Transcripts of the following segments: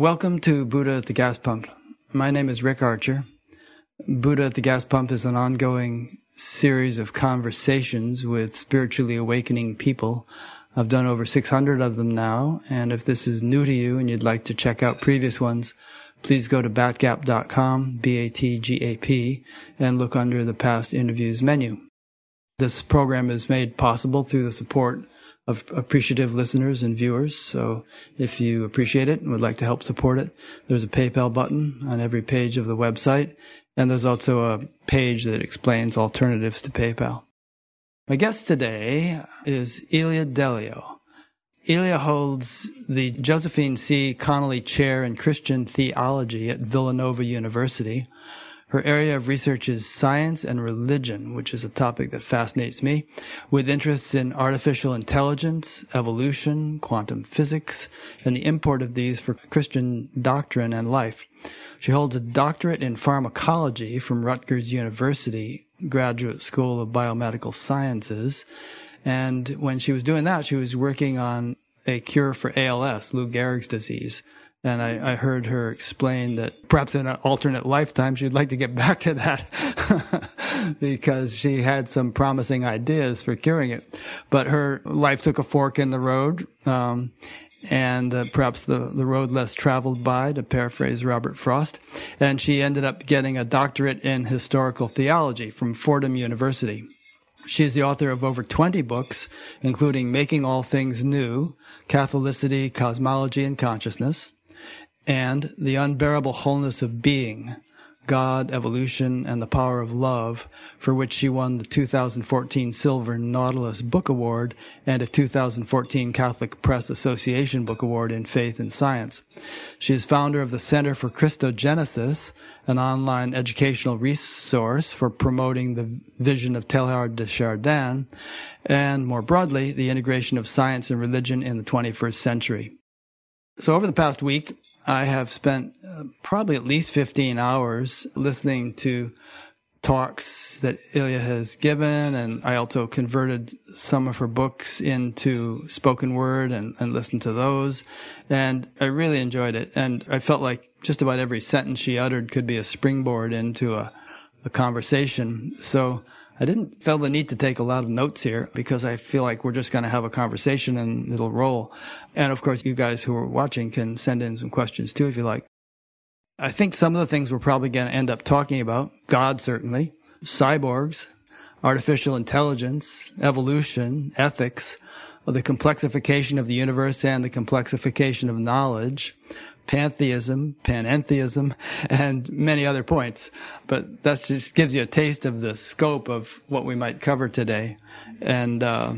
Welcome to Buddha at the Gas Pump. My name is Rick Archer. Buddha at the Gas Pump is an ongoing series of conversations with spiritually awakening people. I've done over 600 of them now, and if this is new to you and you'd like to check out previous ones, please go to batgap.com, B-A-T-G-A-P, and look under the past interviews menu. This program is made possible through the support of appreciative listeners and viewers. So if you appreciate it and would like to help support it, there's a PayPal button on every page of the website. And there's also a page that explains alternatives to PayPal. My guest today is Ilia Delio. Ilia holds the Josephine C. Connolly Chair in Christian Theology at Villanova University. Her area of research is science and religion, which is a topic that fascinates me, with interests in artificial intelligence, evolution, quantum physics, and the import of these for Christian doctrine and life. She holds a doctorate in pharmacology from Rutgers University Graduate School of Biomedical Sciences. And when she was doing that, she was working on a cure for ALS, Lou Gehrig's disease. And I, I, heard her explain that perhaps in an alternate lifetime, she'd like to get back to that because she had some promising ideas for curing it. But her life took a fork in the road. Um, and uh, perhaps the, the road less traveled by, to paraphrase Robert Frost. And she ended up getting a doctorate in historical theology from Fordham University. She is the author of over 20 books, including Making All Things New, Catholicity, Cosmology, and Consciousness, and the unbearable wholeness of being, God, evolution, and the power of love, for which she won the 2014 Silver Nautilus Book Award and a 2014 Catholic Press Association Book Award in Faith and Science. She is founder of the Center for Christogenesis, an online educational resource for promoting the vision of Teilhard de Chardin, and more broadly, the integration of science and religion in the 21st century. So over the past week, I have spent uh, probably at least 15 hours listening to talks that Ilia has given, and I also converted some of her books into spoken word and, and listened to those. And I really enjoyed it. And I felt like just about every sentence she uttered could be a springboard into a, a conversation. So I didn't feel the need to take a lot of notes here because I feel like we're just going to have a conversation and it'll roll. And of course, you guys who are watching can send in some questions too if you like. I think some of the things we're probably going to end up talking about, God certainly, cyborgs, artificial intelligence, evolution, ethics, the complexification of the universe and the complexification of knowledge, pantheism, panentheism, and many other points. But that just gives you a taste of the scope of what we might cover today. And uh,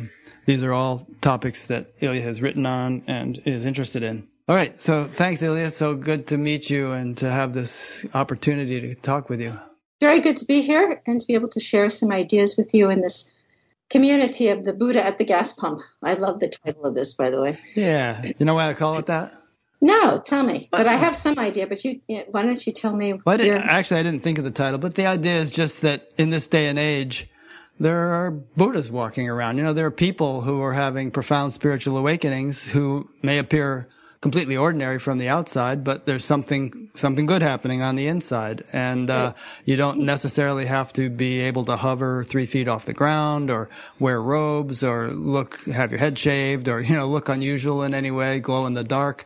these are all topics that Ilia has written on and is interested in. All right. So thanks, Ilia. So good to meet you and to have this opportunity to talk with you. Very good to be here and to be able to share some ideas with you in this community of the Buddha at the gas pump. I love the title of this, by the way. Yeah. You know why I call it that? No, tell me. But I have some idea. But you, why don't you tell me? Well, I actually, I didn't think of the title, but the idea is just that in this day and age, there are Buddhas walking around. You know, there are people who are having profound spiritual awakenings who may appear completely ordinary from the outside, but there's something something good happening on the inside, and uh, you don't necessarily have to be able to hover three feet off the ground, or wear robes, or look have your head shaved, or you know look unusual in any way, glow in the dark.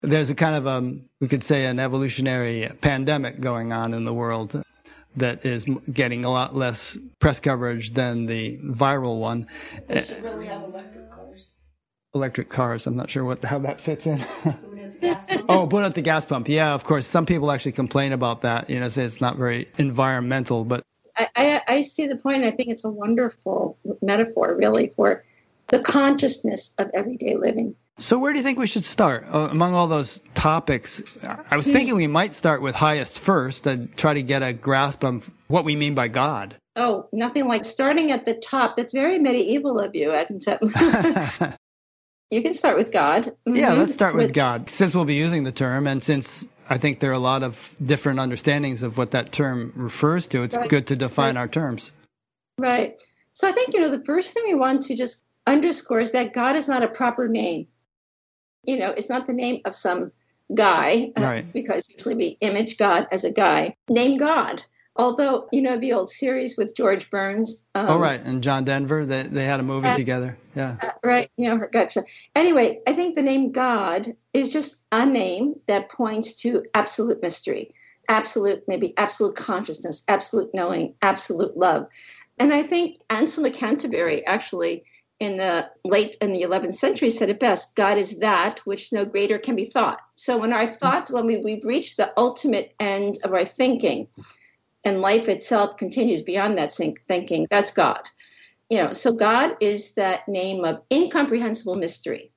There's a kind of um we could say an evolutionary pandemic going on in the world that is getting a lot less press coverage than the viral one. We should really have electric cars electric cars. I'm not sure what how that fits in. oh, put at the gas pump. Yeah, of course. Some people actually complain about that. You know, say it's not very environmental, but I, I, I see the point. I think it's a wonderful metaphor, really, for the consciousness of everyday living. So, where do you think we should start uh, among all those topics? I was thinking we might start with highest first and try to get a grasp of what we mean by God. Oh, nothing like starting at the top. It's very medieval of you, concept. You can start with God. Mm-hmm. Yeah, let's start with, with God, since we'll be using the term, and since I think there are a lot of different understandings of what that term refers to. It's right. good to define right. our terms. Right. So I think, you know, the first thing we want to just underscore is that God is not a proper name. You know, it's not the name of some guy, uh, Right. because usually we image God as a guy, Name God. Although, you know, the old series with George Burns. Um, oh, right. And John Denver, they, they had a movie together. Yeah. uh, right, you know, gotcha. Anyway, I think the name God is just a name that points to absolute mystery, absolute, maybe absolute consciousness, absolute knowing, absolute love. And I think Anselm of Canterbury actually in the late in the 11th century said it best god is that which no greater can be thought. So when our thoughts when we, we've reached the ultimate end of our thinking and life itself continues beyond that think- thinking that's god. You know so god is that name of incomprehensible mystery.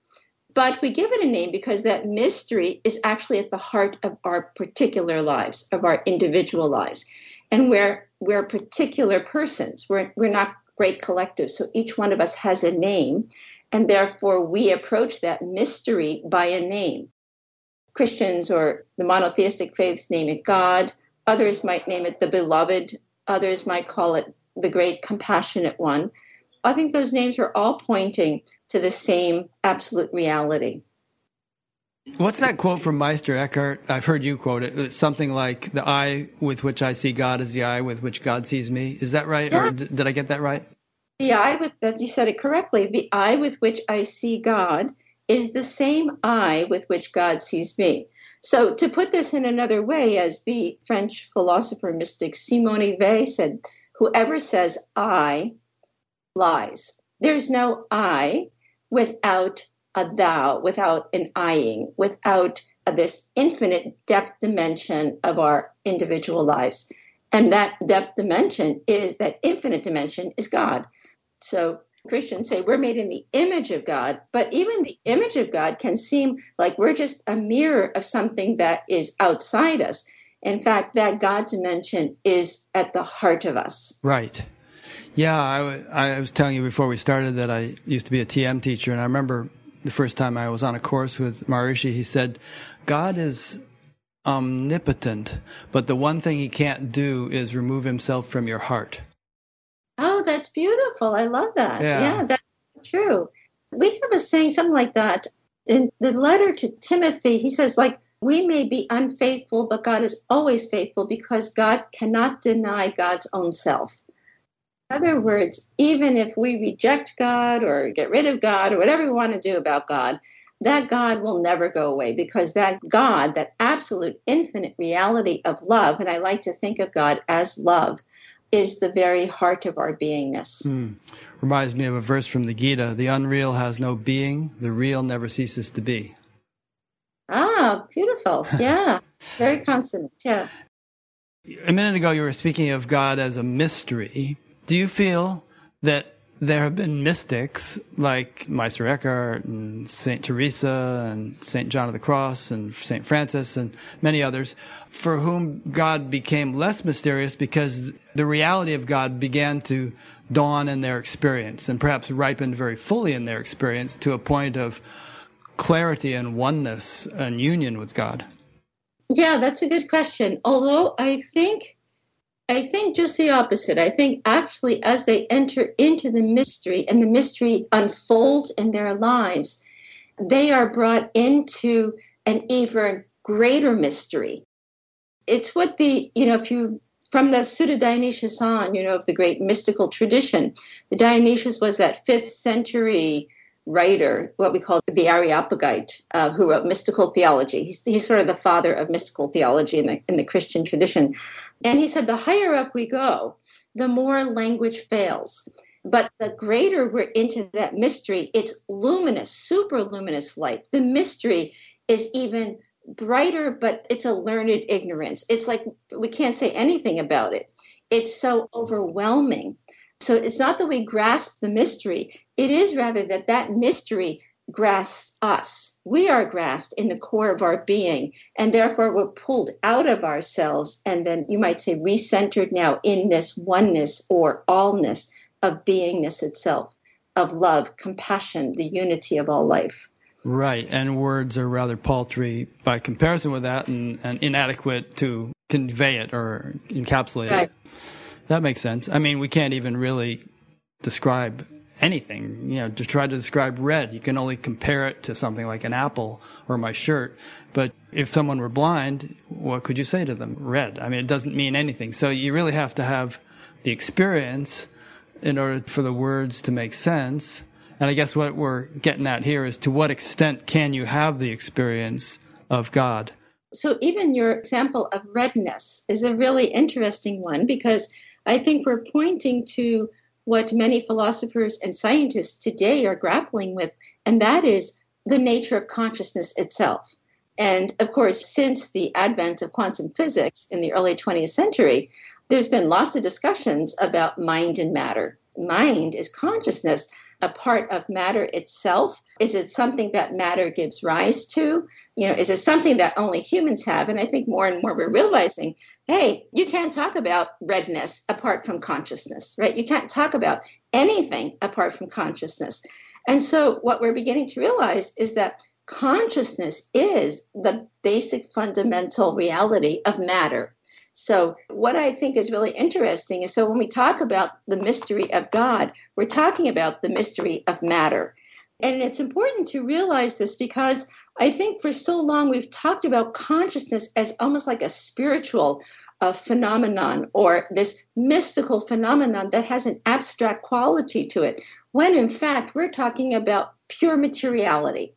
But we give it a name because that mystery is actually at the heart of our particular lives of our individual lives and we're we're particular persons. We're, we're not great collectives so each one of us has a name and therefore we approach that mystery by a name. Christians or the monotheistic faiths name it god. Others might name it the beloved. Others might call it the great compassionate one. I think those names are all pointing to the same absolute reality What's that quote from Meister Eckhart? I've heard you quote it. It's something like, the eye with which I see God is the eye with which God sees me. Is that right? Or d- did I get that right? the eye with that you said it correctly the eye with which i see god is the same eye with which god sees me so to put this in another way as the french philosopher mystic simone weil said whoever says i lies there's no i without a thou without an eyeing without this infinite depth dimension of our individual lives and that depth dimension is that infinite dimension is god so Christians say we're made in the image of God, but even the image of God can seem like we're just a mirror of something that is outside us. In fact, that God dimension is at the heart of us. Right. Yeah, I, was telling you before we started that I used to be a TM teacher, and I remember the first time I was on a course with Maharishi, he said, God is omnipotent, but the one thing he can't do is remove himself from your heart. Oh, that's beautiful. I love that. Yeah. Yeah, that's true. We have a saying something like that in the letter to Timothy. He says, like, we may be unfaithful, but God is always faithful because God cannot deny God's own self. In other words, even if we reject God or get rid of God or whatever we want to do about God, that God will never go away because that God, that absolute infinite reality of love, and I like to think of God as love, is the very heart of our beingness. Hmm. Reminds me of a verse from the Gita the unreal has no being, the real never ceases to be. Ah, beautiful. Yeah. Very consonant. Yeah. A minute ago, you were speaking of God as a mystery. Do you feel that there have been mystics like Meister Eckhart and Saint Teresa and Saint John of the Cross and Saint Francis and many others for whom God became less mysterious because the reality of God began to dawn in their experience and perhaps ripened very fully in their experience to a point of clarity and oneness and union with God? Yeah, that's a good question. Although I think I think just the opposite. I think actually as they enter into the mystery and the mystery unfolds in their lives, they are brought into an even greater mystery. It's what the, you know, if you from the Pseudo Dionysius on, you know, of the great mystical tradition, the Dionysius was that fifth century writer, what we call the Areopagite, uh, who wrote mystical theology. He's, he's sort of the father of mystical theology in the, in the Christian tradition. And he said, the higher up we go, the more language fails. But the greater we're into that mystery, it's luminous, super luminous light. The mystery is even brighter, but it's a learned ignorance. It's like we can't say anything about it. It's so overwhelming. So it's not that we grasp the mystery, it is rather that that mystery grasps us. We are grasped in the core of our being, and therefore we're pulled out of ourselves and then you might say recentered now in this oneness or allness of beingness itself, of love, compassion, the unity of all life. Right, and words are rather paltry by comparison with that and, and inadequate to convey it or encapsulate Right. it. That makes sense. I mean, we can't even really describe anything. You know, to try to describe red, you can only compare it to something like an apple or my shirt. But if someone were blind, what could you say to them? Red. I mean, it doesn't mean anything. So you really have to have the experience in order for the words to make sense. And I guess what we're getting at here is to what extent can you have the experience of God? So even your example of redness is a really interesting one because I think we're pointing to what many philosophers and scientists today are grappling with, and that is the nature of consciousness itself. And of course, since the advent of quantum physics in the early 20th century, there's been lots of discussions about mind and matter. Mind is consciousness, a part of matter itself? Is it something that matter gives rise to? You know, is it something that only humans have? And I think more and more we're realizing, hey, you can't talk about redness apart from consciousness, right? You can't talk about anything apart from consciousness. And so what we're beginning to realize is that consciousness is the basic fundamental reality of matter. So, what I think is really interesting is so when we talk about the mystery of God, we're talking about the mystery of matter. And it's important to realize this because I think for so long we've talked about consciousness as almost like a spiritual uh, phenomenon or this mystical phenomenon that has an abstract quality to it, when in fact we're talking about pure materiality.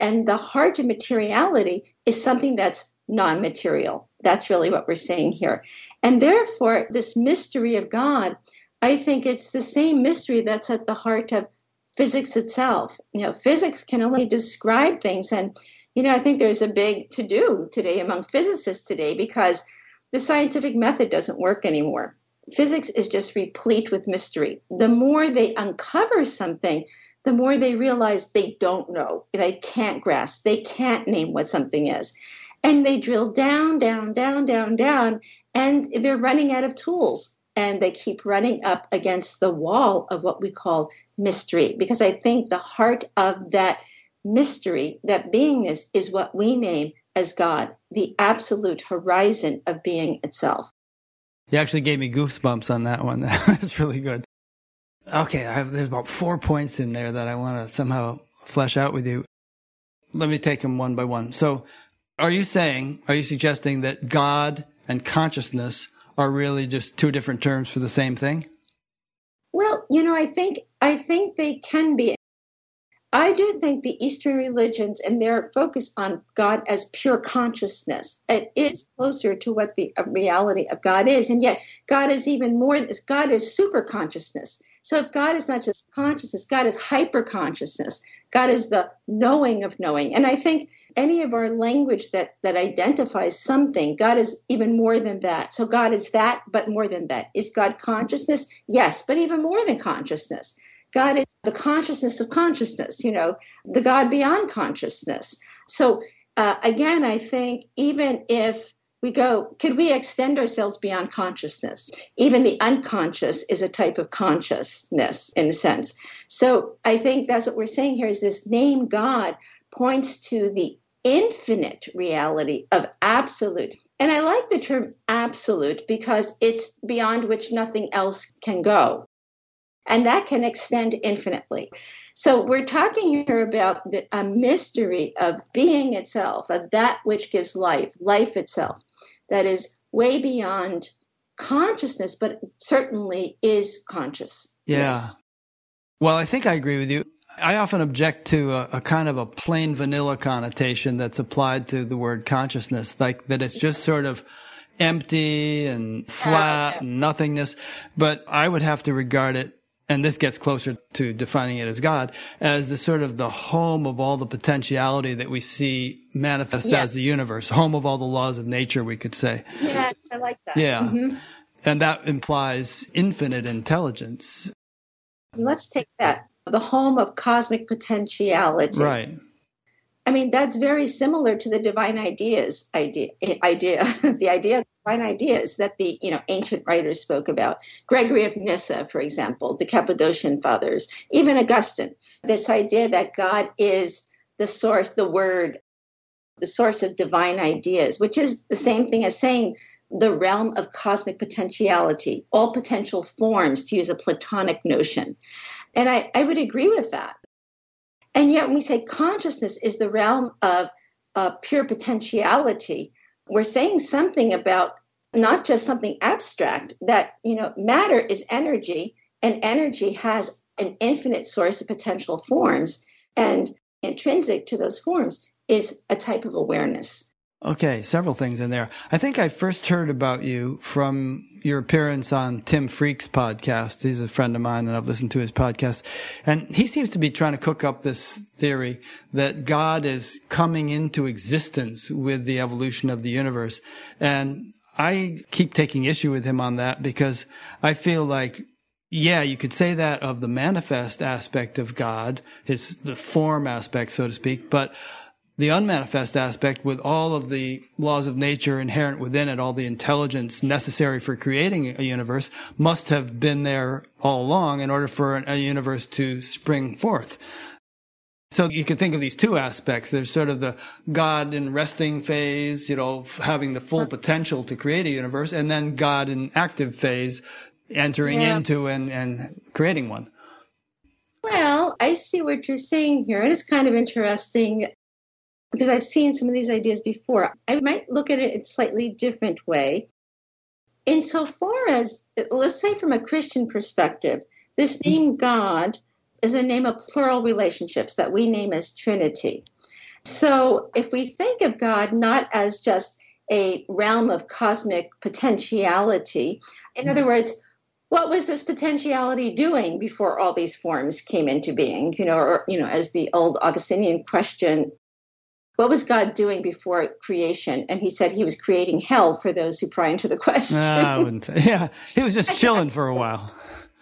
And the heart of materiality is something that's non material. That's really what we're saying here. And therefore, this mystery of God, I think it's the same mystery that's at the heart of physics itself. You know, physics can only describe things. And, you know, I think there's a big to do today among physicists today because the scientific method doesn't work anymore. Physics is just replete with mystery. The more they uncover something, the more they realize they don't know, they can't grasp, they can't name what something is. And they drill down, down, down, down, down, and they're running out of tools. And they keep running up against the wall of what we call mystery. Because I think the heart of that mystery, that beingness, is what we name as God, the absolute horizon of being itself. You actually gave me goosebumps on that one. That was really good. Okay, have, there's about four points in there that I want to somehow flesh out with you. Let me take them one by one. So, are you saying, are you suggesting that God and consciousness are really just two different terms for the same thing? Well, you know, I think I think they can be. I do think the Eastern religions and their focus on God as pure consciousness it is closer to what the uh, reality of God is, and yet God is even more. God is super consciousness. So if God is not just consciousness, God is hyper consciousness. God is the knowing of knowing. And I think any of our language that that identifies something, God is even more than that. So God is that, but more than that. Is God consciousness? Yes, but even more than consciousness. God is the consciousness of consciousness, you know, the God beyond consciousness. So uh, again, I think even if we go, could we extend ourselves beyond consciousness? Even the unconscious is a type of consciousness in a sense. So I think that's what we're saying here is this name God points to the infinite reality of absolute. And I like the term absolute because it's beyond which nothing else can go. And that can extend infinitely. So we're talking here about the, a mystery of being itself, of that which gives life, life itself that is way beyond consciousness, but certainly is conscious. Yeah. Yes. Well, I think I agree with you. I often object to a, a, kind of a plain vanilla connotation that's applied to the word consciousness, like that it's just sort of empty and flat and nothingness. But I would have to regard it and this gets closer to defining it as God, as the sort of the home of all the potentiality that we see manifest yes. as the universe, home of all the laws of nature, we could say. Yes, I like that. Yeah. Mm-hmm. And that implies infinite intelligence. Let's take that the home of cosmic potentiality. Right. I mean, that's very similar to the divine ideas idea, idea the idea of divine ideas that the you know ancient writers spoke about. Gregory of Nyssa, for example, the Cappadocian fathers, even Augustine. This idea that God is the source, the Word, the source of divine ideas, which is the same thing as saying the realm of cosmic potentiality, all potential forms, to use a Platonic notion. And I, I would agree with that. And yet, when we say consciousness is the realm of uh, pure potentiality, we're saying something about not just something abstract, that, you know, matter is energy, and energy has an infinite source of potential forms. And intrinsic to those forms is a type of awareness. Okay, several things in there. I think I first heard about you from your appearance on Tim Freke's podcast. He's a friend of mine and I've listened to his podcast. And he seems to be trying to cook up this theory that God is coming into existence with the evolution of the universe. And I keep taking issue with him on that because I feel like yeah, you could say that of the manifest aspect of God, his the form aspect, so to speak, but the unmanifest aspect with all of the laws of nature inherent within it, all the intelligence necessary for creating a universe must have been there all along in order for a universe to spring forth. So you can think of these two aspects. There's sort of the God in resting phase, you know, having the full potential to create a universe, and then God in active phase, entering yeah. into and, and creating one. Well, I see what you're saying here. It is kind of interesting because I've seen some of these ideas before. I might look at it in a slightly different way. Insofar as, let's say, from a Christian perspective, this mm-hmm. name God is a name of plural relationships that we name as Trinity. So if we think of God not as just a realm of cosmic potentiality, in other mm-hmm. words, what was this potentiality doing before all these forms came into being? You know, or you know, as the old Augustinian question what was God doing before creation? And he said he was creating hell for those who pry into the question. Ah, I wouldn't say. Yeah, he was just chilling for a while.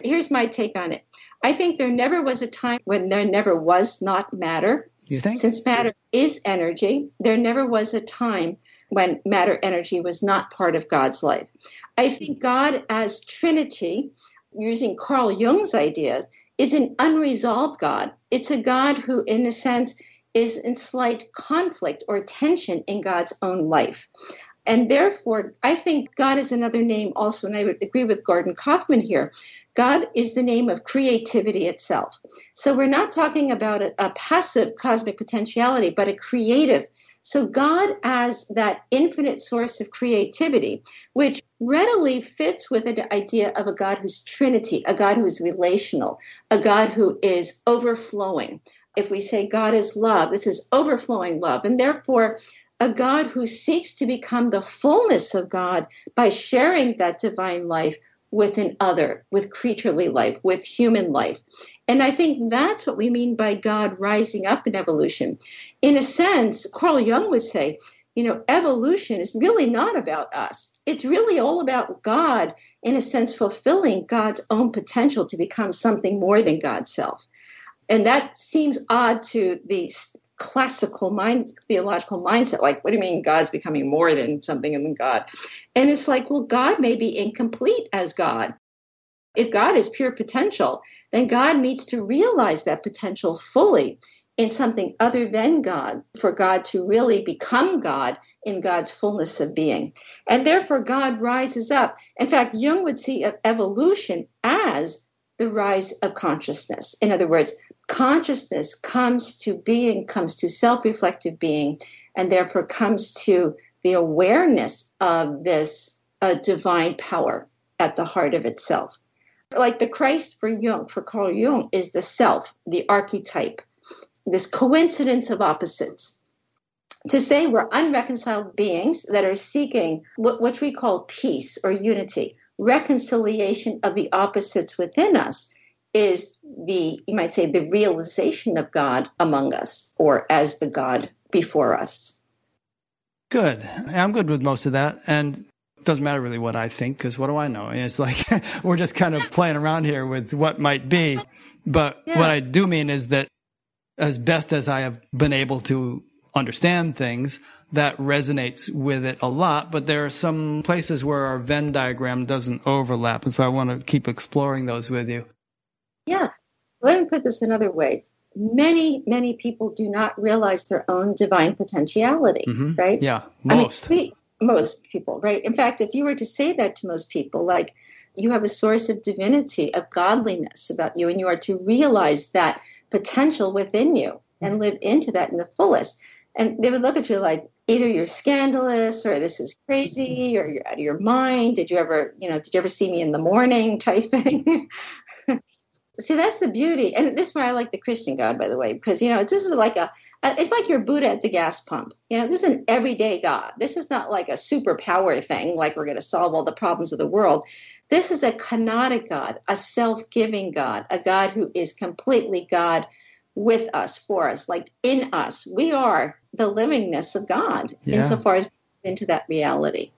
Here's my take on it. I think there never was a time when there never was not matter. You think? Since matter is energy, there never was a time when matter energy was not part of God's life. I think God as Trinity, using Carl Jung's ideas, is an unresolved God. It's a God who, in a sense, is in slight conflict or tension in God's own life. And therefore, I think God is another name also, and I would agree with Gordon Kaufman here. God is the name of creativity itself. So we're not talking about a, a passive cosmic potentiality, but a creative. So God as that infinite source of creativity, which readily fits with the idea of a God who's Trinity, a God who is relational, a God who is overflowing, if we say God is love, this is overflowing love. And therefore, a God who seeks to become the fullness of God by sharing that divine life with an other, with creaturely life, with human life. And I think that's what we mean by God rising up in evolution. In a sense, Carl Jung would say, you know, evolution is really not about us. It's really all about God, in a sense, fulfilling God's own potential to become something more than God's self and that seems odd to the classical mind theological mindset like what do you mean god's becoming more than something than god? And it's like well god may be incomplete as god. If god is pure potential then god needs to realize that potential fully in something other than god for god to really become god in god's fullness of being. And therefore god rises up. In fact jung would see evolution as the rise of consciousness in other words consciousness comes to being, comes to self reflective being, and therefore comes to the awareness of this uh, divine power at the heart of itself. Like the Christ for Jung, for Carl Jung, is the self, the archetype, this coincidence of opposites. To say we're unreconciled beings that are seeking what, what we call peace or unity, reconciliation of the opposites within us, is the, you might say, the realization of God among us or as the God before us. Good. I'm good with most of that. And it doesn't matter really what I think because what do I know? It's like we're just kind of playing around here with what might be. But yeah. what I do mean is that as best as I have been able to understand things, that resonates with it a lot. But there are some places where our Venn diagram doesn't overlap. And so I want to keep exploring those with you. Yeah. Let me put this another way. Many, many people do not realize their own divine potentiality, mm-hmm. right? Yeah, most. I mean, we, most people, right? In fact, if you were to say that to most people, like you have a source of divinity, of godliness about you, and you are to realize that potential within you and live into that in the fullest. And they would look at you like either you're scandalous or this is crazy mm-hmm. or you're out of your mind. Did you ever, you know, did you ever see me in the morning type thing? See, that's the beauty, and this is why I like the Christian God, by the way, because you know this is like a, uh, it's like your Buddha at the gas pump. You know, this is an everyday God. This is not like a superpower thing, like we're going to solve all the problems of the world. This is a kenotic God, a self-giving God, a God who is completely God with us, for us, like in us. We are the livingness of God, yeah. insofar as we into that reality,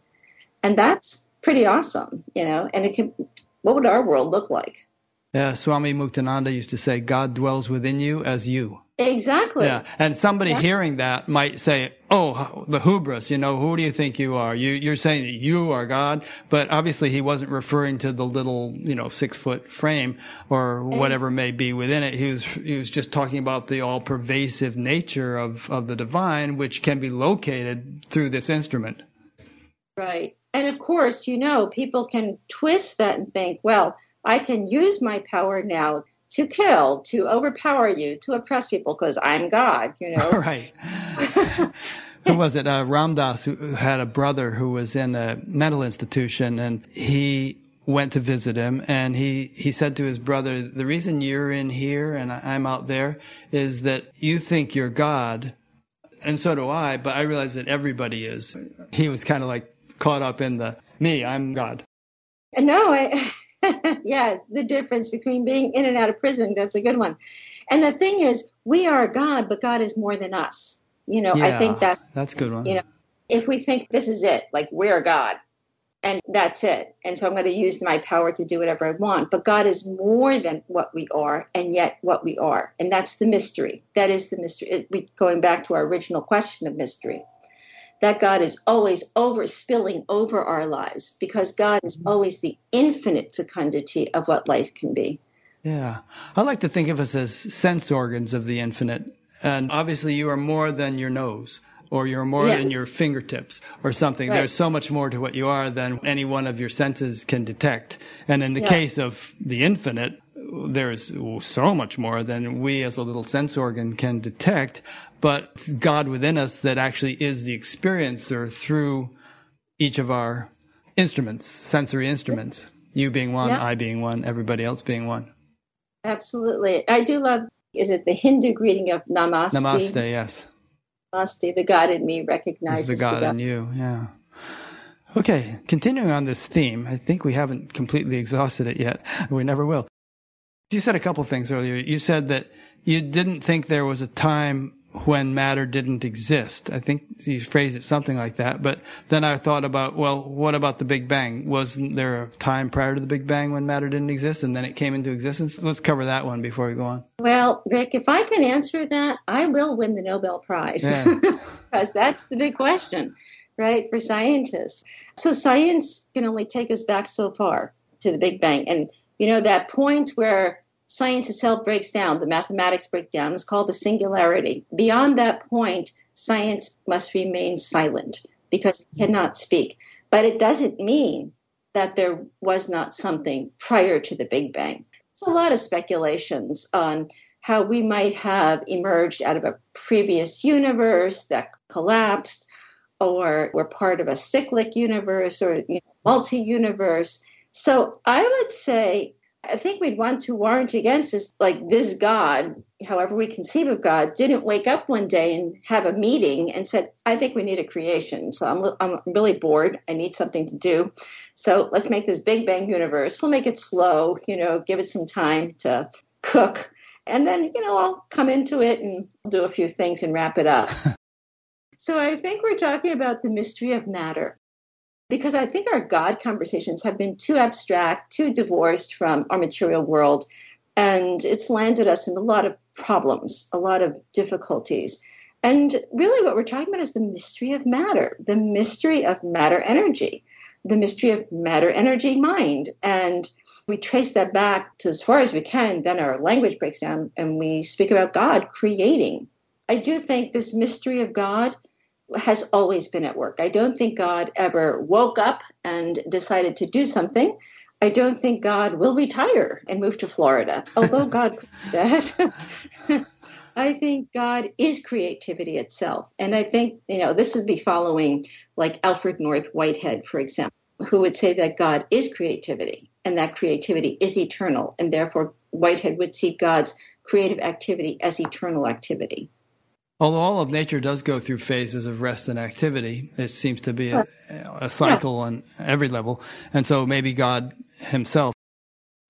and that's pretty awesome, you know. And it can, what would our world look like? Yeah, Swami Muktananda used to say, God dwells within you as you. Exactly. Yeah. And somebody yeah. hearing that might say, Oh, the hubris, you know, who do you think you are? You, you're saying that you are God, but obviously he wasn't referring to the little, you know, six foot frame or mm. whatever may be within it. He was, he was just talking about the all pervasive nature of, of the divine, which can be located through this instrument. Right. And of course, you know, people can twist that and think, well, I can use my power now to kill, to overpower you, to oppress people because I'm God, you know? right. who was it? Uh, Ram Dass, who had a brother who was in a mental institution and he went to visit him and he, he said to his brother, the reason you're in here and I'm out there is that you think you're God and so do I, but I realize that everybody is. He was kind of like caught up in the me, I'm God. No, I, yeah, the difference between being in and out of prison, that's a good one. And the thing is, we are God, but God is more than us. You know, yeah, I think that's that's good one. You know, if we think this is it, like we're God and that's it. And so I'm going to use my power to do whatever I want. But God is more than what we are, and yet what we are. And that's the mystery. That is the mystery. It, we, going back to our original question of mystery that God is always over spilling over our lives because God is mm-hmm. always the infinite fecundity of what life can be. Yeah. I like to think of us as sense organs of the infinite. And obviously, you are more than your nose or you're more yes. than your fingertips or something. Right. There's so much more to what you are than any one of your senses can detect. And in the yeah. case of the infinite, there's so much more than we as a little sense organ can detect, but God within us that actually is the experiencer through each of our instruments, sensory instruments. You being one, yeah. I being one, everybody else being one. Absolutely. I do love, is it the Hindu greeting of Namaste? Namaste, yes. Namaste, the God in me recognizes the God, the God in you, yeah. Okay, continuing on this theme, I think we haven't completely exhausted it yet. We never will. You said a couple things earlier. You said that you didn't think there was a time when matter didn't exist. I think you phrased it something like that. But then I thought about, well, what about the Big Bang? Wasn't there a time prior to the Big Bang when matter didn't exist and then it came into existence? Let's cover that one before we go on. Well, Rick, if I can answer that, I will win the Nobel Prize yeah. because that's the big question, right, for scientists. So science can only take us back so far to the Big Bang. And you know, that point where science itself breaks down, the mathematics break down, is called the singularity. Beyond that point, science must remain silent because it cannot speak. But it doesn't mean that there was not something prior to the Big Bang. It's a lot of speculations on how we might have emerged out of a previous universe that collapsed, or we're part of a cyclic universe or you know, multi universe. So I would say, I think we'd want to warrant against this like this God, however we conceive of God, didn't wake up one day and have a meeting and said, I think we need a creation. So I'm, I'm really bored. I need something to do. So let's make this Big Bang universe. We'll make it slow, you know, give it some time to cook. And then, you know, I'll come into it and do a few things and wrap it up. so I think we're talking about the mystery of matter because I think our God conversations have been too abstract, too divorced from our material world. And it's landed us in a lot of problems, a lot of difficulties. And really, what we're talking about is the mystery of matter, the mystery of matter energy, the mystery of matter energy mind. And we trace that back to as far as we can, then our language breaks down and we speak about God creating. I do think this mystery of God has always been at work. I don't think God ever woke up and decided to do something. I don't think God will retire and move to Florida, although God could do that. I think God is creativity itself. And I think, you know, this would be following like Alfred North Whitehead, for example, who would say that God is creativity and that creativity is eternal. And therefore, Whitehead would see God's creative activity as eternal activity. Although all of nature does go through phases of rest and activity, it seems to be a, a cycle yeah. on every level. And so maybe God himself,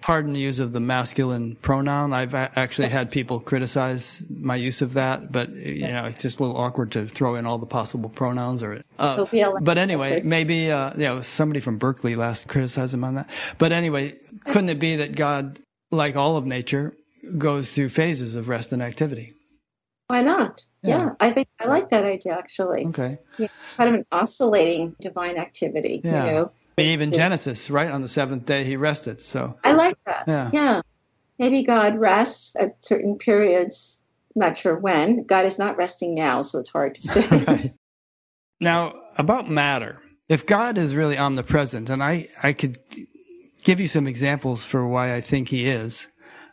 pardon the use of the masculine pronoun. I've actually had people criticize my use of that, but you know, it's just a little awkward to throw in all the possible pronouns or, uh, but anyway, maybe, uh, you know, somebody from Berkeley last criticized him on that. But anyway, couldn't it be that God, like all of nature, goes through phases of rest and activity? Why not? Yeah. yeah. I think I like that idea actually. Okay. Yeah, kind of an oscillating divine activity. Yeah. You know? even Genesis, right? On the seventh day he rested. So I like that. Yeah. yeah. Maybe God rests at certain periods, not sure when. God is not resting now, so it's hard to say. right. Now, about matter. If God is really omnipresent, and I, I could give you some examples for why I think he is,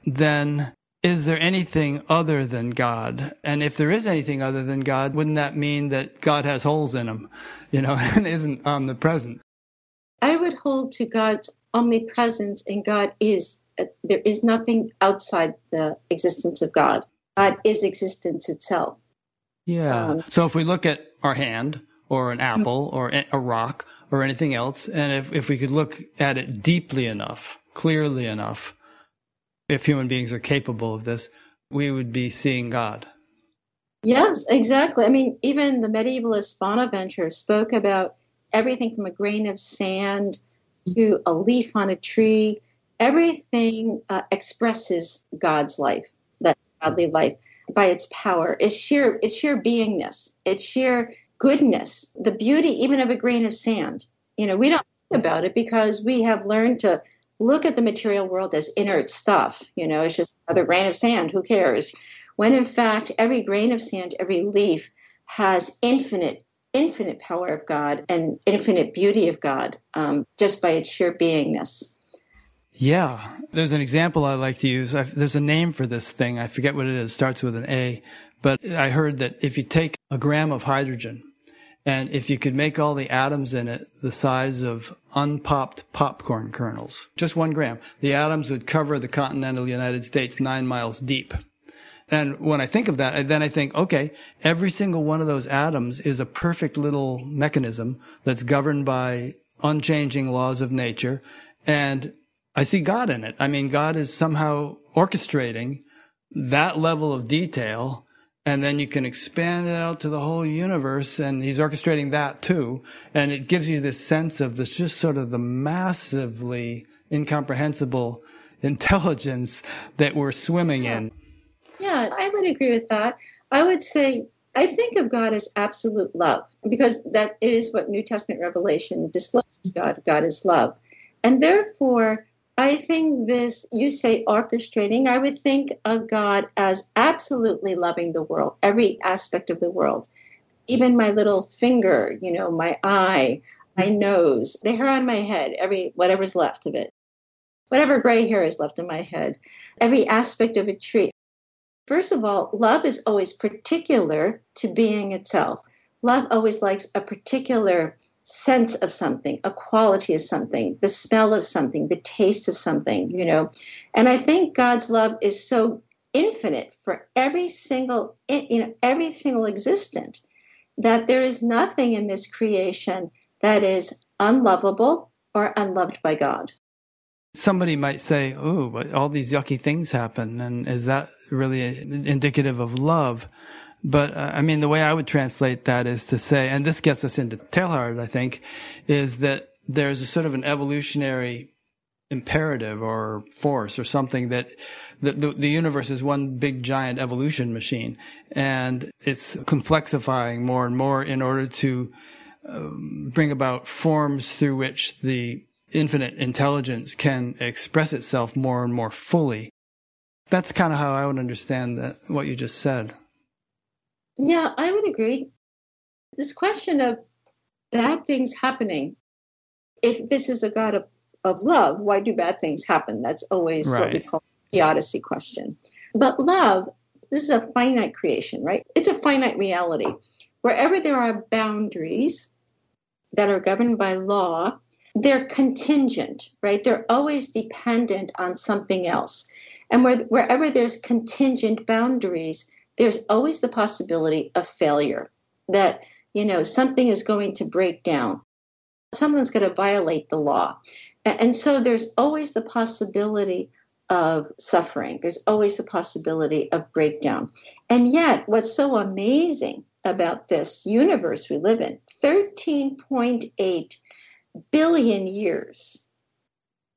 then is there anything other than God? And if there is anything other than God, wouldn't that mean that God has holes in him, you know, and isn't omnipresent? I would hold to God's omnipresence, and God is, there is nothing outside the existence of God. God is existence itself. Yeah. Um, so if we look at our hand, or an apple, or a rock, or anything else, and if, if we could look at it deeply enough, clearly enough, if human beings are capable of this, we would be seeing God. Yes, exactly. I mean, even the medievalist Bonaventure spoke about everything from a grain of sand to a leaf on a tree. Everything uh, expresses God's life, that godly life, by its power. It's sheer, it's sheer beingness. It's sheer goodness. The beauty, even of a grain of sand. You know, we don't think about it because we have learned to look at the material world as inert stuff. You know, it's just another grain of sand. Who cares? When in fact, every grain of sand, every leaf has infinite, infinite power of God and infinite beauty of God um, just by its sheer beingness. Yeah, there's an example I like to use. I've, there's a name for this thing. I forget what it is. It starts with an A, but I heard that if you take a gram of hydrogen and if you could make all the atoms in it the size of unpopped popcorn kernels, just one gram, the atoms would cover the continental United States nine miles deep. And when I think of that, then I think, okay, every single one of those atoms is a perfect little mechanism that's governed by unchanging laws of nature. And I see God in it. I mean, God is somehow orchestrating that level of detail and then you can expand it out to the whole universe and he's orchestrating that too. And it gives you this sense of this just sort of the massively incomprehensible intelligence that we're swimming yeah. in. Yeah. I would agree with that. I would say i think of god as absolute love because that is what new testament revelation discloses god god is love. And therefore I think this, you say orchestrating, I would think of God as absolutely loving the world, every aspect of the world. Even my little finger, you know, my eye, my nose, the hair on my head, every whatever's left of it. Whatever gray hair is left in my head, every aspect of a tree. First of all, love is always particular to being itself. Love always likes a particular sense of something, a quality of something, the smell of something, the taste of something, you know. And I think God's love is so infinite for every single you know every single existent that there is nothing in this creation that is unlovable or unloved by God. Somebody might say, "Oh, all these yucky things happen and is that really indicative of love?" But uh, I mean, the way I would translate that is to say, and this gets us into Teilhard, I think, is that there's a sort of an evolutionary imperative or force or something that the, the, the, universe is one big giant evolution machine and it's complexifying more and more in order to um, bring about forms through which the infinite intelligence can express itself more and more fully. That's kind of how I would understand that, what you just said. Yeah, I would agree. this question of bad things happening, if this is a God of, of love, why do bad things happen? That's always right. what we call the theodicy question. But love, this is a finite creation, right? It's a finite reality. Wherever there are boundaries that are governed by law, they're contingent, right? They're always dependent on something else. And where, wherever there's contingent boundaries, there's always the possibility of failure that, you know, something is going to break down. Someone's going to violate the law. And, so there's always the possibility of suffering. There's always the possibility of breakdown. And yet, what's so amazing about this universe we live in 13.8 billion years,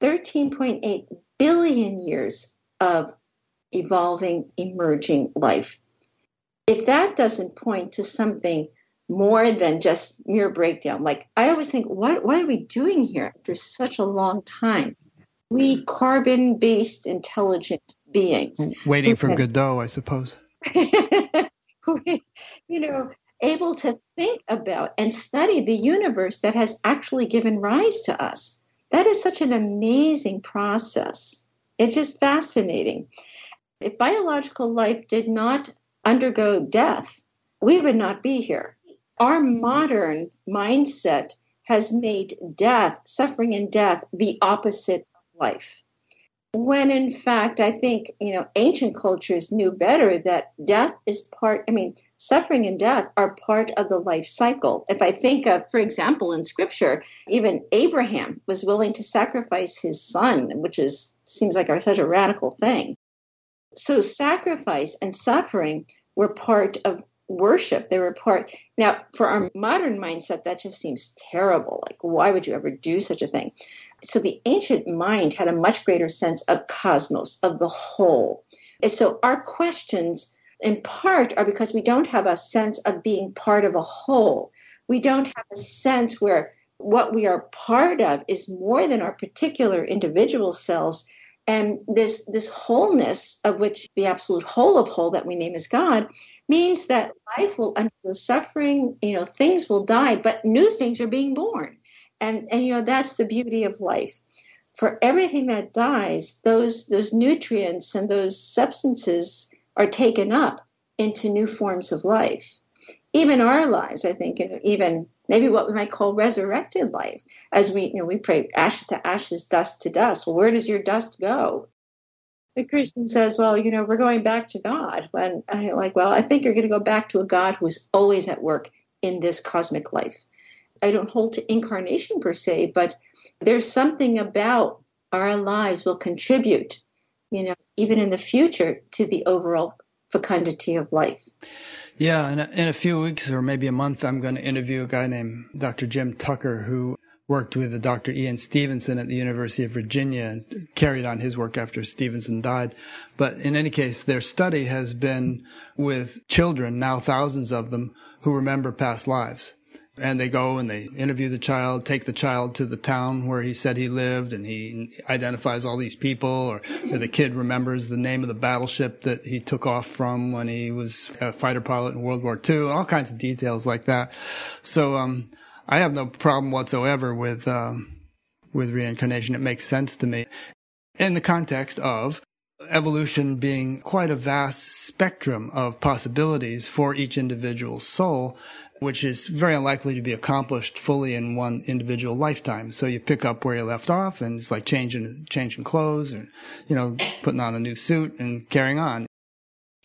13.8 billion years of evolving, emerging life. If that doesn't point to something more than just mere breakdown, like I always think, what, what are we doing here for such a long time? We carbon based intelligent beings. Waiting for Godot, I suppose. you know, able to think about and study the universe that has actually given rise to us. That is such an amazing process. It's just fascinating. If biological life did not undergo death, we would not be here. Our modern mindset has made death, suffering and death, the opposite of life. When in fact i think you know ancient cultures knew better that death is part i mean suffering and death are part of the life cycle. If i think of for example in scripture even abraham was willing to sacrifice his son which is seems like such a radical thing so sacrifice and suffering were part of worship. They were part now for our modern mindset that just seems terrible. Like why would you ever do such a thing? So the ancient mind had a much greater sense of cosmos of the whole. And so our questions in part are because we don't have a sense of being part of a whole. We don't have a sense where what we are part of is more than our particular individual selves and this this wholeness of which the absolute whole of whole that we name as god means that life will undergo suffering you know things will die but new things are being born. And and you know that's the beauty of life. For everything that dies those those nutrients and those substances are taken up into new forms of life. Even our lives i think even maybe what we might call resurrected life. As we, you know, we pray ashes to ashes, dust to dust. Well, where does your dust go? The Christian says, well, you know, we're going back to God. And I like, well, I think you're going to go back to a God who's always at work in this cosmic life. I don't hold to incarnation per se, but there's something about our lives will contribute, you know, even in the future to the overall fecundity of life. Yeah, in a, in a few weeks or maybe a month, I'm going to interview a guy named Dr. Jim Tucker who worked with Dr. Ian Stevenson at the University of Virginia and carried on his work after Stevenson died. But in any case, their study has been with children, now thousands of them, who remember past lives and they go and they interview the child, take the child to the town where he said he lived, and he identifies all these people, or the kid remembers the name of the battleship that he took off from when he was a fighter pilot in World War II, all kinds of details like that. So, um, I have no problem whatsoever with, um, with reincarnation. It makes sense to me in the context of evolution being quite a vast spectrum of possibilities for each individual soul, which is very unlikely to be accomplished fully in one individual lifetime. So you pick up where you left off and it's like changing, changing clothes and, you know, putting on a new suit and carrying on.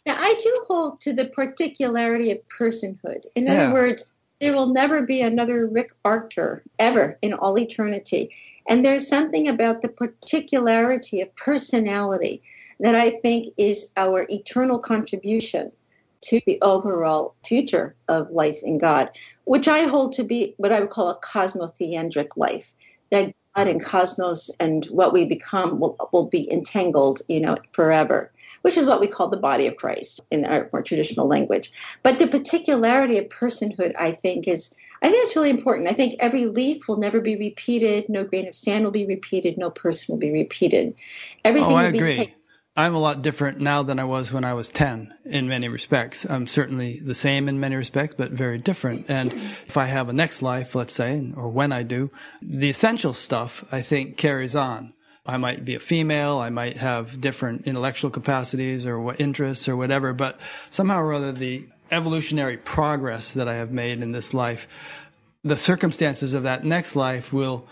Now, I do hold to the particularity of personhood. In yeah. other words, there will never be another Rick Archer ever in all eternity. And there's something about the particularity of personality that I think is our eternal contribution to the overall future of life in God, which I hold to be what I would call a cosmotheandric life. That God and cosmos and what we become will, will be entangled, you know, forever, which is what we call the body of Christ in our more traditional language. But the particularity of personhood, I think, is I think it's really important. I think every leaf will never be repeated, no grain of sand will be repeated, no person will be repeated. Oh, Everything oh, I agree. I'm a lot different now than I was when I was 10 in many respects. I'm certainly the same in many respects, but very different. And if I have a next life, let's say, or when I do, the essential stuff I think carries on. I might be a female. I might have different intellectual capacities or interests or whatever, but somehow or other, the evolutionary progress that I have made in this life, the circumstances of that next life will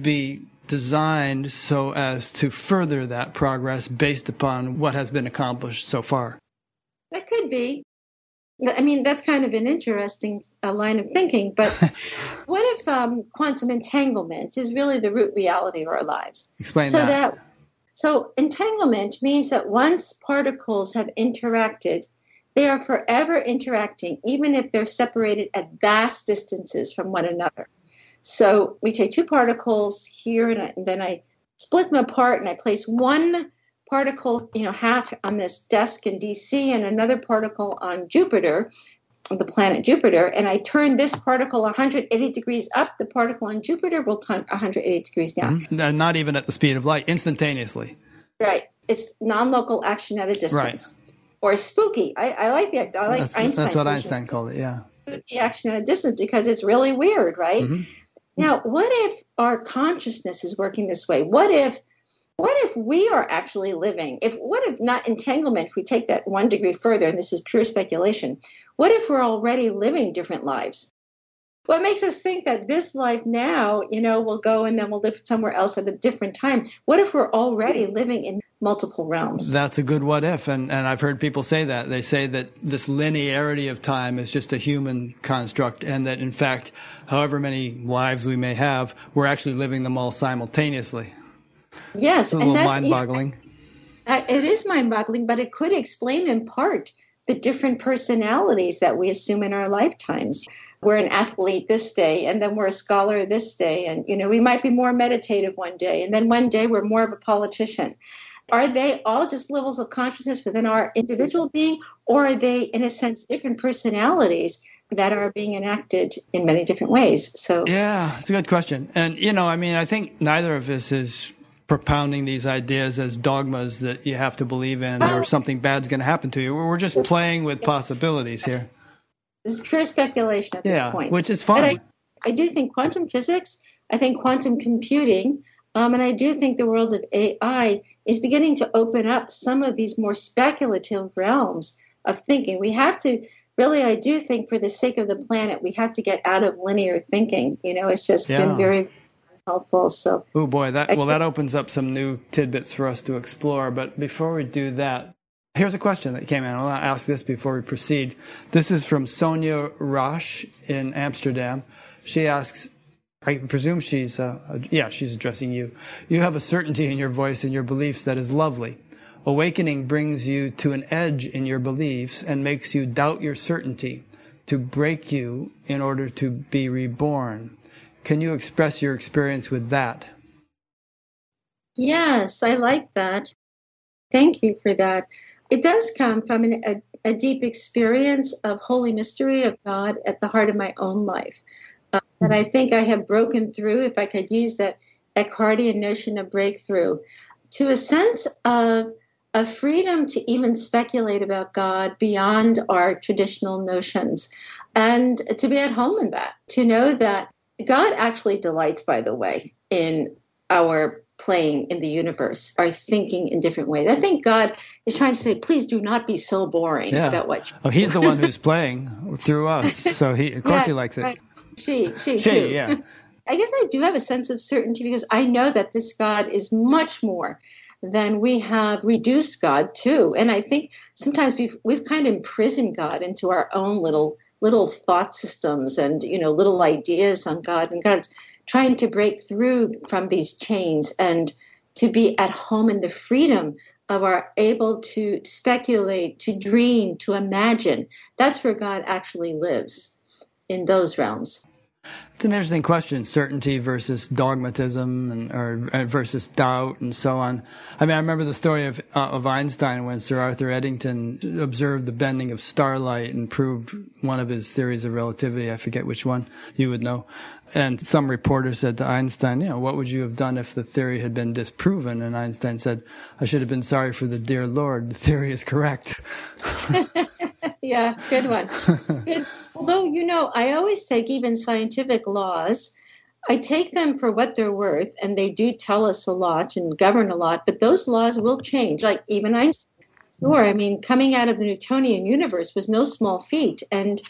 be designed so as to further that progress based upon what has been accomplished so far. That could be. I mean, that's kind of an interesting uh, line of thinking. But what if um, quantum entanglement is really the root reality of our lives? Explain so that. that. So, entanglement means that once particles have interacted, they are forever interacting, even if they're separated at vast distances from one another. So we take two particles here, and, I, and then I split them apart, and I place one particle, you know, half on this desk in DC, and another particle on Jupiter, the planet Jupiter, and I turn this particle 180 degrees up. The particle on Jupiter will turn 180 degrees down. Mm-hmm. Not even at the speed of light, instantaneously. Right. It's non-local action at a distance. Right. Or spooky. I, I like the I like that's, Einstein. That's what Einstein called it. Yeah. The action at a distance because it's really weird, right? Mm-hmm. Now, what if our consciousness is working this way? What if what if we are actually living? If what if not entanglement if we take that one degree further and this is pure speculation what if we're already living different lives? What makes us think that this life now you know will go and then we'll live somewhere else at a different time? What if we're already living in multiple realms. That's a good what if. And, and I've heard people say that. They say that this linearity of time is just a human construct and that in fact, however many lives we may have, we're actually living them all simultaneously. Yes. It's a little mind boggling. Uh, it is mind boggling, but it could explain in part the different personalities that we assume in our lifetimes. We're an athlete this day, and then we're a scholar this day, and you know we might be more meditative one day, and then one day we're more of a politician. Are they all just levels of consciousness within our individual being, or are they, in a sense, different personalities that are being enacted in many different ways? So, yeah, it's a good question. And, you know, I mean, I think neither of us is propounding these ideas as dogmas that you have to believe in or oh. something bad's going to happen to you. We're just playing with possibilities here. This is pure speculation at yeah, this point. Which is fine. I, I do think quantum physics, I think quantum computing, um, and I do think the world of AI is beginning to open up some of these more speculative realms of thinking. We have to really, I do think, for the sake of the planet, we have to get out of linear thinking. You know, it's just yeah. been very helpful. So, oh boy, that well, that opens up some new tidbits for us to explore. But before we do that, here's a question that came in. I'll ask this before we proceed. This is from Sonia Roche in Amsterdam. She asks, I presume she's, uh, yeah, she's addressing you. You have a certainty in your voice and your beliefs that is lovely. Awakening brings you to an edge in your beliefs and makes you doubt your certainty to break you in order to be reborn. Can you express your experience with that? Yes, I like that. Thank you for that. It does come from an, a, a deep experience of holy mystery of God at the heart of my own life uh, that I think I have broken through, if I could use that Eckhartian notion of breakthrough, to a sense of a freedom to even speculate about God beyond our traditional notions, and to be at home in that, to know that God actually delights, by the way, in our playing in the universe, our thinking in different ways. I think God is trying to say, please do not be so boring yeah. about what. You oh, he's the one who's playing through us, so he, of course, yeah, he likes it. Right. She, she, she, too. yeah. I guess I do have a sense of certainty because I know that this God is much more than we have reduced God to. And I think sometimes we've we've kind of imprisoned God into our own little little thought systems and you know little ideas on God. And God's trying to break through from these chains and to be at home in the freedom of our able to speculate, to dream, to imagine. That's where God actually lives in those realms. It's an interesting question: certainty versus dogmatism, and or uh, versus doubt, and so on. I mean, I remember the story of uh, of Einstein when Sir Arthur Eddington observed the bending of starlight and proved one of his theories of relativity. I forget which one. You would know. And some reporter said to Einstein, you know, what would you have done if the theory had been disproven? And Einstein said, I should have been sorry for the dear Lord. The theory is correct. yeah, good one. Good. Although, you know, I always take even scientific laws, I take them for what they're worth, and they do tell us a lot and govern a lot, but those laws will change. Like even Einstein, sure, I mean, coming out of the Newtonian universe was no small feat. And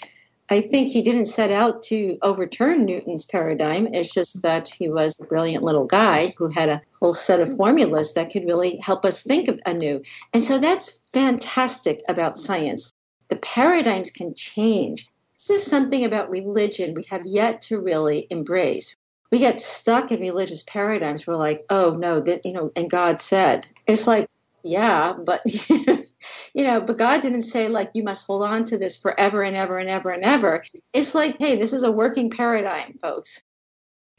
I think he didn't set out to overturn Newton's paradigm. It's just that he was a brilliant little guy who had a whole set of formulas that could really help us think anew. And so that's fantastic about science. The paradigms can change. This is something about religion we have yet to really embrace. We get stuck in religious paradigms. We're like, oh no, that you know, and God said. It's like, yeah, but you know, but God didn't say like you must hold on to this forever and ever and ever and ever. It's like, hey, this is a working paradigm, folks.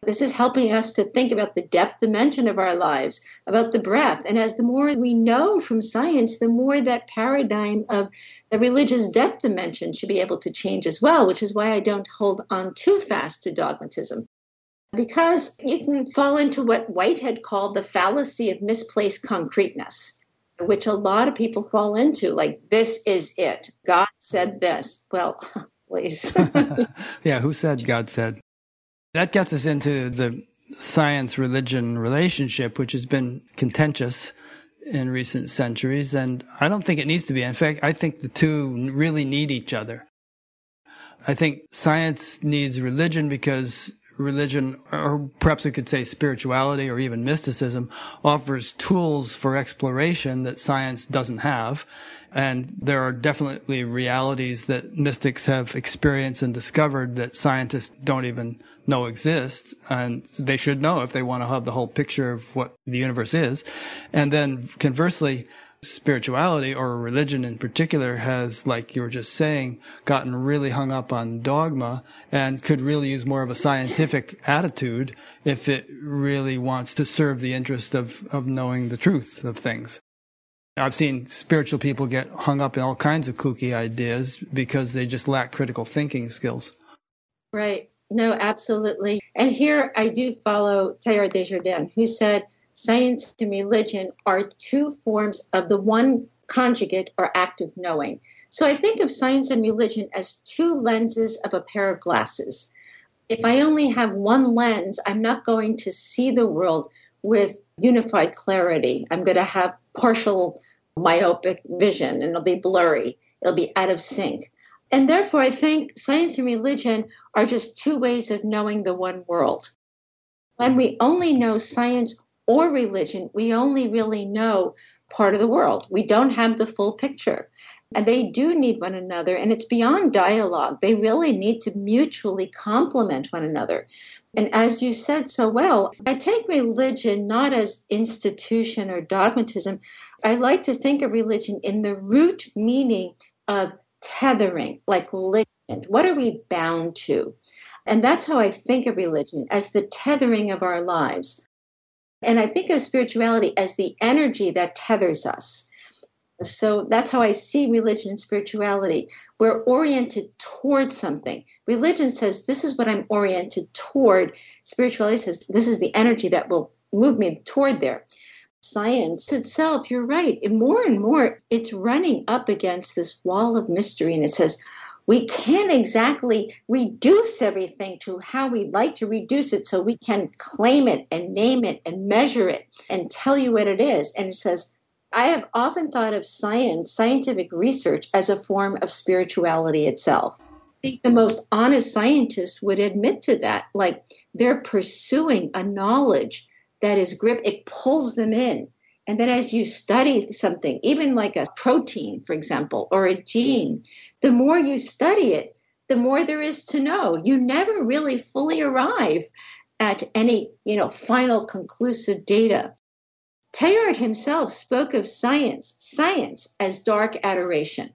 This is helping us to think about the depth dimension of our lives, about the breath. And as the more we know from science, the more that paradigm of the religious depth dimension should be able to change as well, which is why I don't hold on too fast to dogmatism. Because you can fall into what Whitehead called the fallacy of misplaced concreteness, which a lot of people fall into. Like, this is it. God said this. Well, please. yeah, who said God said? That gets us into the science religion relationship, which has been contentious in recent centuries. And I don't think it needs to be. In fact, I think the two really need each other. I think science needs religion because religion, or perhaps we could say spirituality or even mysticism, offers tools for exploration that science doesn't have. And there are definitely realities that mystics have experienced and discovered that scientists don't even know exist. And they should know if they want to have the whole picture of what the universe is. And then conversely, spirituality or religion in particular has, like you were just saying, gotten really hung up on dogma and could really use more of a scientific attitude if it really wants to serve the interest of, of knowing the truth of things. I've seen spiritual people get hung up in all kinds of kooky ideas because they just lack critical thinking skills. Right. No, absolutely. And here I do follow Teilhard de who said, science and religion are two forms of the one conjugate or active knowing. So I think of science and religion as two lenses of a pair of glasses. If I only have one lens, I'm not going to see the world with unified clarity. I'm going to have partial myopic vision and it'll be blurry, it'll be out of sync. And therefore, I think science and religion are just two ways of knowing the one world. When we only know science or religion, we only really know part of the world. We don't have the full picture. And they do need one another, and it's beyond dialogue. They really need to mutually complement one another. And as you said so well, I take religion not as institution or dogmatism. I like to think of religion in the root meaning of tethering, like ligament. What are we bound to? And that's how I think of religion as the tethering of our lives. And I think of spirituality as the energy that tethers us. So that's how I see religion and spirituality. We're oriented towards something. Religion says, This is what I'm oriented toward. Spirituality says, This is the energy that will move me toward there. Science itself, you're right. More and more, it's running up against this wall of mystery. And it says, we can't exactly reduce everything to how we'd like to reduce it so we can claim it and name it and measure it and tell you what it is. And it says, I have often thought of science, scientific research, as a form of spirituality itself. I think the most honest scientists would admit to that. Like they're pursuing a knowledge that is grip, it pulls them in. And then as you study something, even like a protein, for example, or a gene, the more you study it, the more there is to know. You never really fully arrive at any, you know, final conclusive data. Teilhard himself spoke of science, science as dark adoration.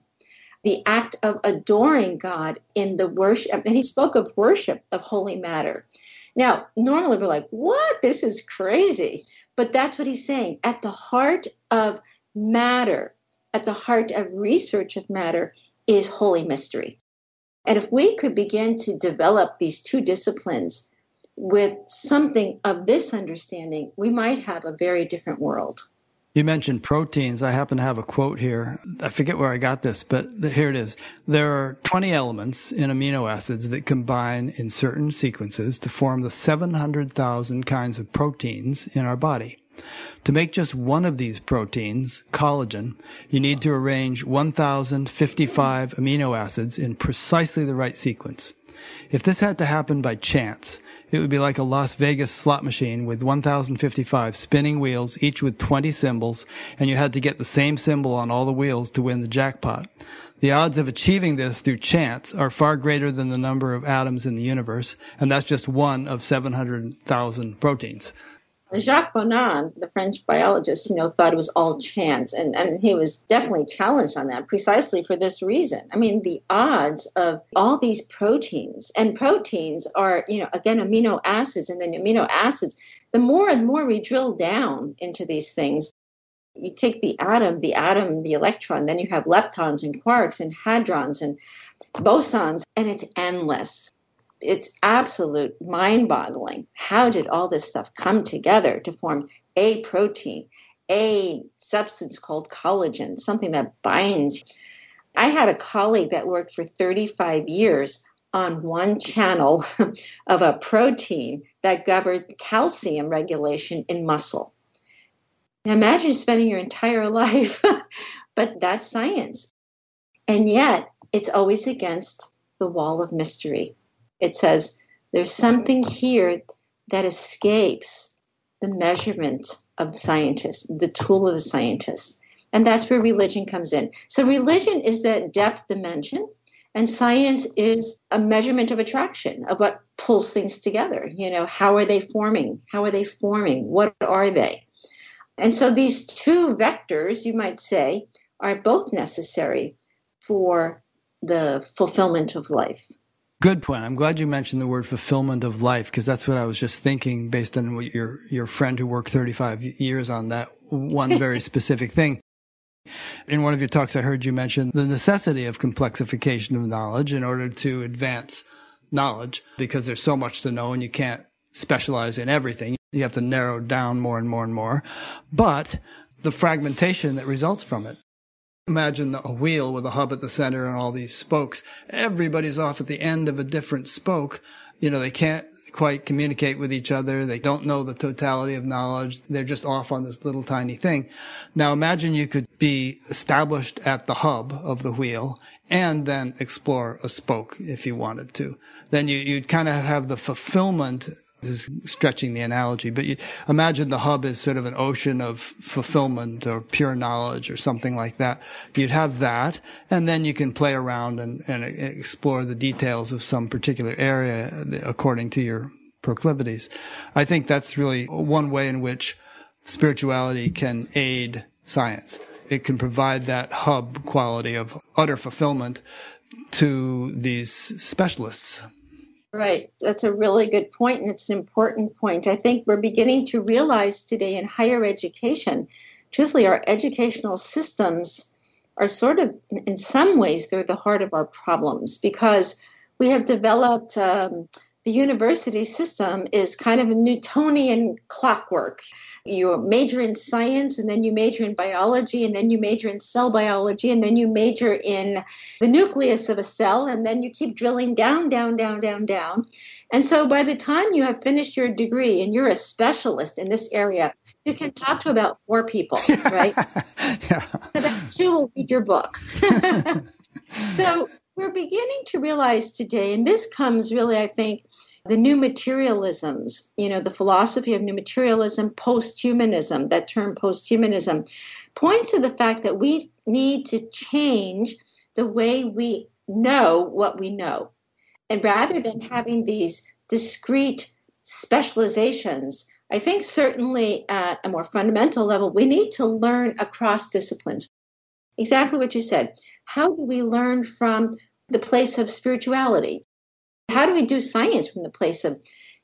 the act of adoring God in the worship. And he spoke of worship of holy matter. Now, normally we're like, what? This is crazy. But that's what he's saying. At the heart of matter, at the heart of research of matter, is holy mystery. And if we could begin to develop these two disciplines with something of this understanding, we might have a very different world. You mentioned proteins. I happen to have a quote here. I forget where I got this, but here it is. There are 20 elements in amino acids that combine in certain sequences to form the 700,000 kinds of proteins in our body. To make just one of these proteins, collagen, you need to arrange 1055 amino acids in precisely the right sequence. If this had to happen by chance, it would be like a Las Vegas slot machine with 1055 spinning wheels, each with 20 symbols, and you had to get the same symbol on all the wheels to win the jackpot. The odds of achieving this through chance are far greater than the number of atoms in the universe, and that's just one of 700,000 proteins. Jacques Monod, the French biologist, you know, thought it was all chance, and, and he was definitely challenged on that precisely for this reason. I mean, the odds of all these proteins, and proteins are, you know, again, amino acids, and then amino acids. The more and more we drill down into these things, you take the atom, the atom, the electron, then you have leptons and quarks and hadrons and bosons, and it's endless it's absolute mind boggling. How did all this stuff come together to form a protein, a substance called collagen, something that binds? I had a colleague that worked for 35 years on one channel of a protein that governed calcium regulation in muscle. Now imagine spending your entire life, but that's science. And yet, it's always against the wall of mystery it says there's something here that escapes the measurement of scientists, the tool of the scientists. And that's where religion comes in. So religion is that depth dimension, and science is a measurement of attraction, of what pulls things together. You know, how are they forming? How are they forming? What are they? And so these two vectors, you might say, are both necessary for the fulfillment of life. Good point. I'm glad you mentioned the word fulfillment of life because that's what I was just thinking based on what your your friend who worked 35 years on that one very specific thing. In one of your talks, I heard you mention the necessity of complexification of knowledge in order to advance knowledge because there's so much to know and you can't specialize in everything. You have to narrow down more and more and more. But the fragmentation that results from it Imagine a wheel with a hub at the center and all these spokes. Everybody's off at the end of a different spoke. You know, they can't quite communicate with each other. They don't know the totality of knowledge. They're just off on this little tiny thing. Now imagine you could be established at the hub of the wheel and then explore a spoke if you wanted to. Then you, you'd kind of have the fulfillment this is stretching the analogy, but you imagine the hub is sort of an ocean of fulfillment or pure knowledge or something like that. You'd have that, and then you can play around and, and explore the details of some particular area according to your proclivities. I think that's really one way in which spirituality can aid science. It can provide that hub quality of utter fulfillment to these specialists. Right. That's a really good point, and it's an important point. I think we're beginning to realize today in higher education, truthfully, our educational systems are sort of, in some ways, they're the heart of our problems because we have developed um, the university system is kind of a Newtonian clockwork. You major in science, and then you major in biology, and then you major in cell biology, and then you major in the nucleus of a cell, and then you keep drilling down, down, down, down, down. And so by the time you have finished your degree and you're a specialist in this area, you can talk to about four people, right? yeah. About two will read your book. so we're beginning to realize today, and this comes really, I think, the new materialisms, you know, the philosophy of new materialism, posthumanism, that term posthumanism, points to the fact that we need to change the way we know what we know. And rather than having these discrete specializations, I think certainly at a more fundamental level, we need to learn across disciplines. exactly what you said. How do we learn from the place of spirituality? How do we do science from the place of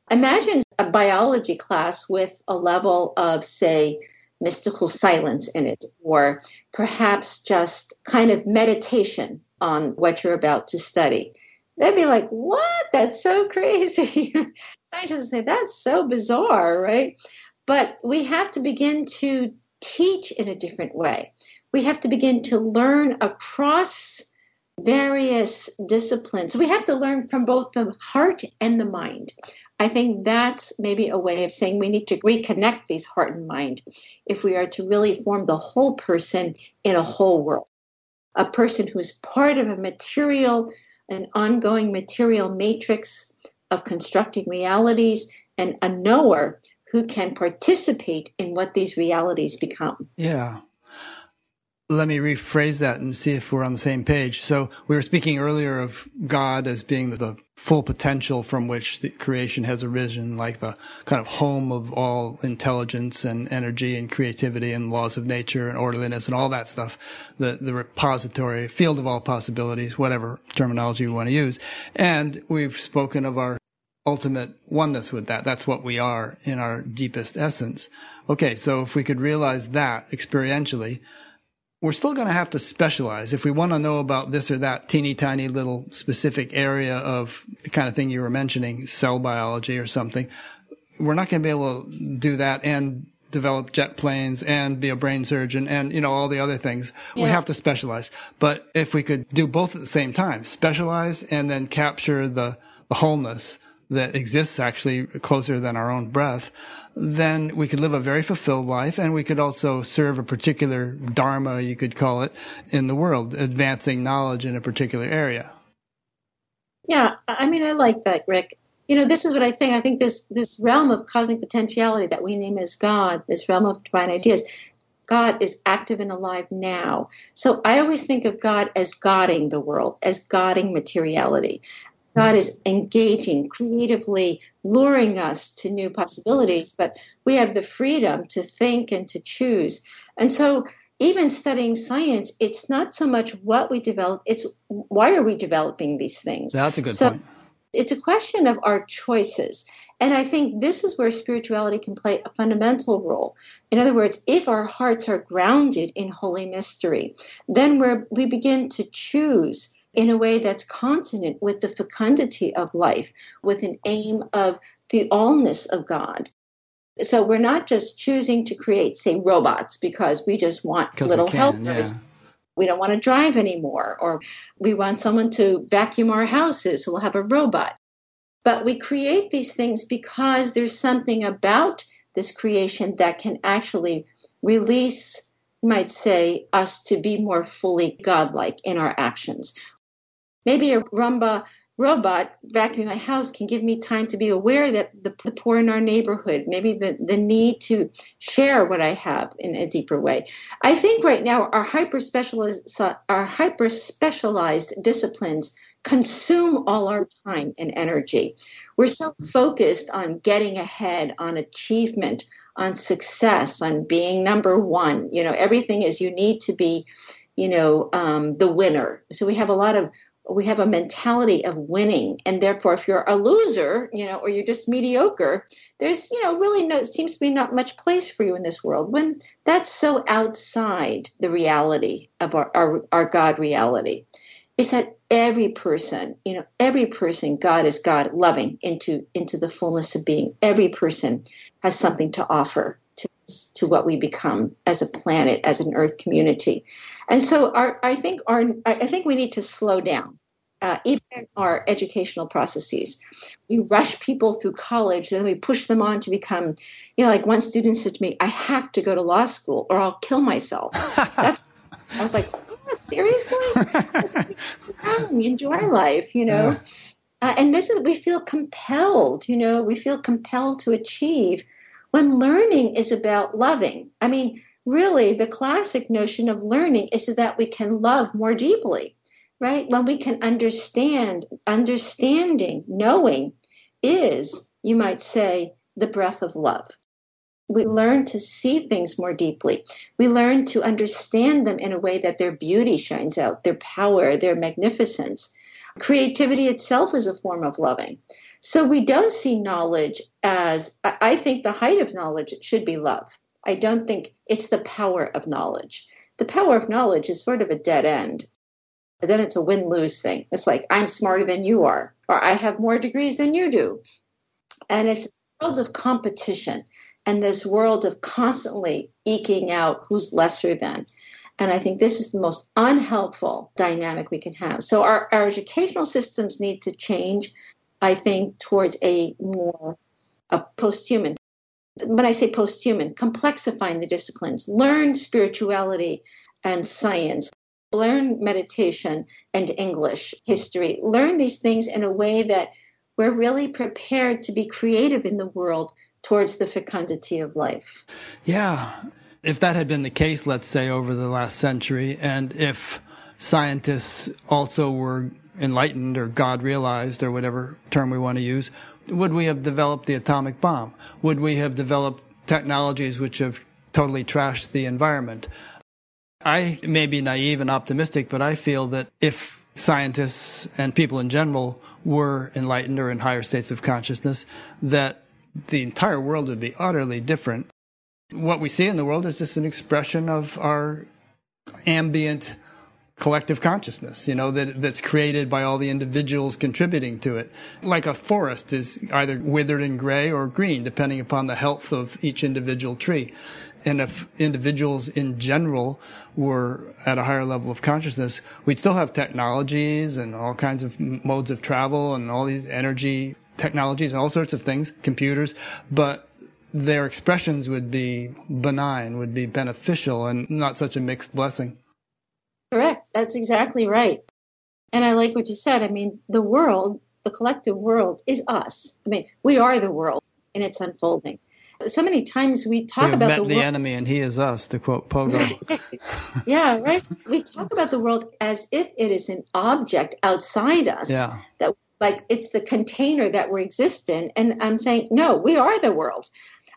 imagine a biology class with a level of, say, mystical silence in it, or perhaps just kind of meditation on what you're about to study. They'd be like, What? That's so crazy. Scientists say, That's so bizarre, right? But we have to begin to teach in a different way. We have to begin to learn across various disciplines. We have to learn from both the heart and the mind. I think that's maybe a way of saying we need to reconnect these heart and mind if we are to really form the whole person in a whole world. A person who is part of a material, an ongoing material matrix of constructing realities, and a knower who can participate in what these realities become. Yeah let me rephrase that and see if we're on the same page. So we were speaking earlier of God as being the full potential from which the creation has arisen, like the kind of home of all intelligence and energy and creativity and laws of nature and orderliness and all that stuff. The, the repository, field of all possibilities, whatever terminology you want to use. And we've spoken of our ultimate oneness with that. That's what we are in our deepest essence. Okay. So if we could realize that experientially, we're still going to have to specialize if we want to know about this or that teeny tiny little specific area of the kind of thing you were mentioning, cell biology or something. We're not going to be able to do that and develop jet planes and be a brain surgeon and you know all the other things yeah. we have to specialize but if we could do both at the same time specialize and then capture the the wholeness that exists actually closer than our own breath, then we could live a very fulfilled life and we could also serve a particular dharma, you could call it, in the world, advancing knowledge in a particular area. Yeah, I mean, I like that, Rick. You know, this is what I think. I think this this realm of cosmic potentiality that we name as God, this realm of divine ideas, God is active and alive now. So I always think of God as godding the world, as godding materiality. God is engaging, creatively luring us to new possibilities, but we have the freedom to think and to choose. And so, even studying science, it's not so much what we develop, it's why are we developing these things? That's a good so point. It's a question of our choices. And I think this is where spirituality can play a fundamental role. In other words, if our hearts are grounded in holy mystery, then we we begin to choose in a way that's consonant with the fecundity of life, with an aim of the allness of God. So we're not just choosing to create, say, robots because we just want little can, helpers. Yeah. We don't want to drive anymore, or we want someone to vacuum our houses, so we'll have a robot. But we create these things because there's something about this creation that can actually release, you might say, us to be more fully godlike in our actions. Maybe a Roomba robot vacuuming my house can give me time to be aware that the, poor in our neighborhood, maybe the, the need to share what I have in a deeper way. I think right now our hyper specialized our hyper specialized disciplines consume all our time and energy. We're so focused on getting ahead, on achievement, on success, on being number one. You know, everything is you need to be, you know, um, the winner. So we have a lot of we have a mentality of winning. And therefore if you're a loser you know or you're just mediocre there's you know really no seems to be not much place for you in this world when that's so outside the reality of our, our, our god reality. Is that every person you know every person god is god loving into into the fullness of being. Every person has something to offer to, what we become as a planet, as an Earth community, and so our, I think our, I think we need to slow down. Uh, even in our educational processes, we rush people through college, then we push them on to become, you know, like one student said to me, "I have to go to law school or I'll kill myself." That's, I was like, oh, "Seriously? We enjoy life," you know. Uh, and this is we feel compelled, you know, we feel compelled to achieve when learning is about loving. I mean, really, the classic notion of learning is that we can love more deeply, right? When we can understand, understanding, knowing is, you might say, the breath of love. We learn to see things more deeply. We learn to understand them in a way that their beauty shines out, their power, their magnificence. Creativity itself is a form of loving. So we don't see knowledge as, I think the height of knowledge should be love. I don't think it's the power of knowledge. The power of knowledge is sort of a dead end. then it's a win lose thing. It's like, I'm smarter than you are, or I have more degrees than you do. And it's a world of competition and this world of constantly eking out who's lesser than. And I think this is the most unhelpful dynamic we can have. So our, our educational systems need to change, I think, towards a more a post-human. When I say post-human, complexifying the disciplines, learn spirituality and science, learn meditation and English, history, learn these things in a way that we're really prepared to be creative in the world towards the fecundity of life. Yeah. If that had been the case, let's say, over the last century, and if scientists also were enlightened or God realized or whatever term we want to use, would we have developed the atomic bomb? Would we have developed technologies which have totally trashed the environment? I may be naive and optimistic, but I feel that if scientists and people in general were enlightened or in higher states of consciousness, that the entire world would be utterly different. What we see in the world is just an expression of our ambient collective consciousness, you know, that, that's created by all the individuals contributing to it. Like a forest is either withered and gray or green, depending upon the health of each individual tree. And if individuals in general were at a higher level of consciousness, we'd still have technologies and all kinds of modes of travel and all these energy technologies and all sorts of things, computers, but their expressions would be benign, would be beneficial, and not such a mixed blessing. Correct. That's exactly right. And I like what you said. I mean, the world, the collective world, is us. I mean, we are the world, and it's unfolding. So many times we talk we about met the, the world. enemy, and he is us, to quote Pogo. yeah, right. We talk about the world as if it is an object outside us yeah. that like it's the container that we exist in. And I'm saying, no, we are the world.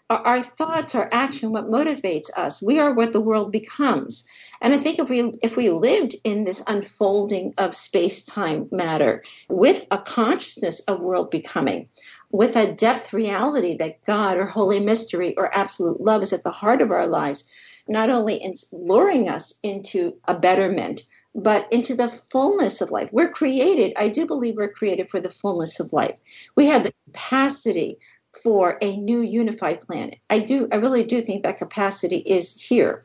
Our, thoughts, our action, what motivates us. We are what the world becomes. And I think if we if we lived in this unfolding of space-time matter with a consciousness of world becoming, with a depth reality that God or holy mystery or absolute love is at the heart of our lives, not only in luring us into a betterment, but into the fullness of life. We're created, I do believe we're created for the fullness of life. We have the capacity for a new unified planet. I do I really do think that capacity is here.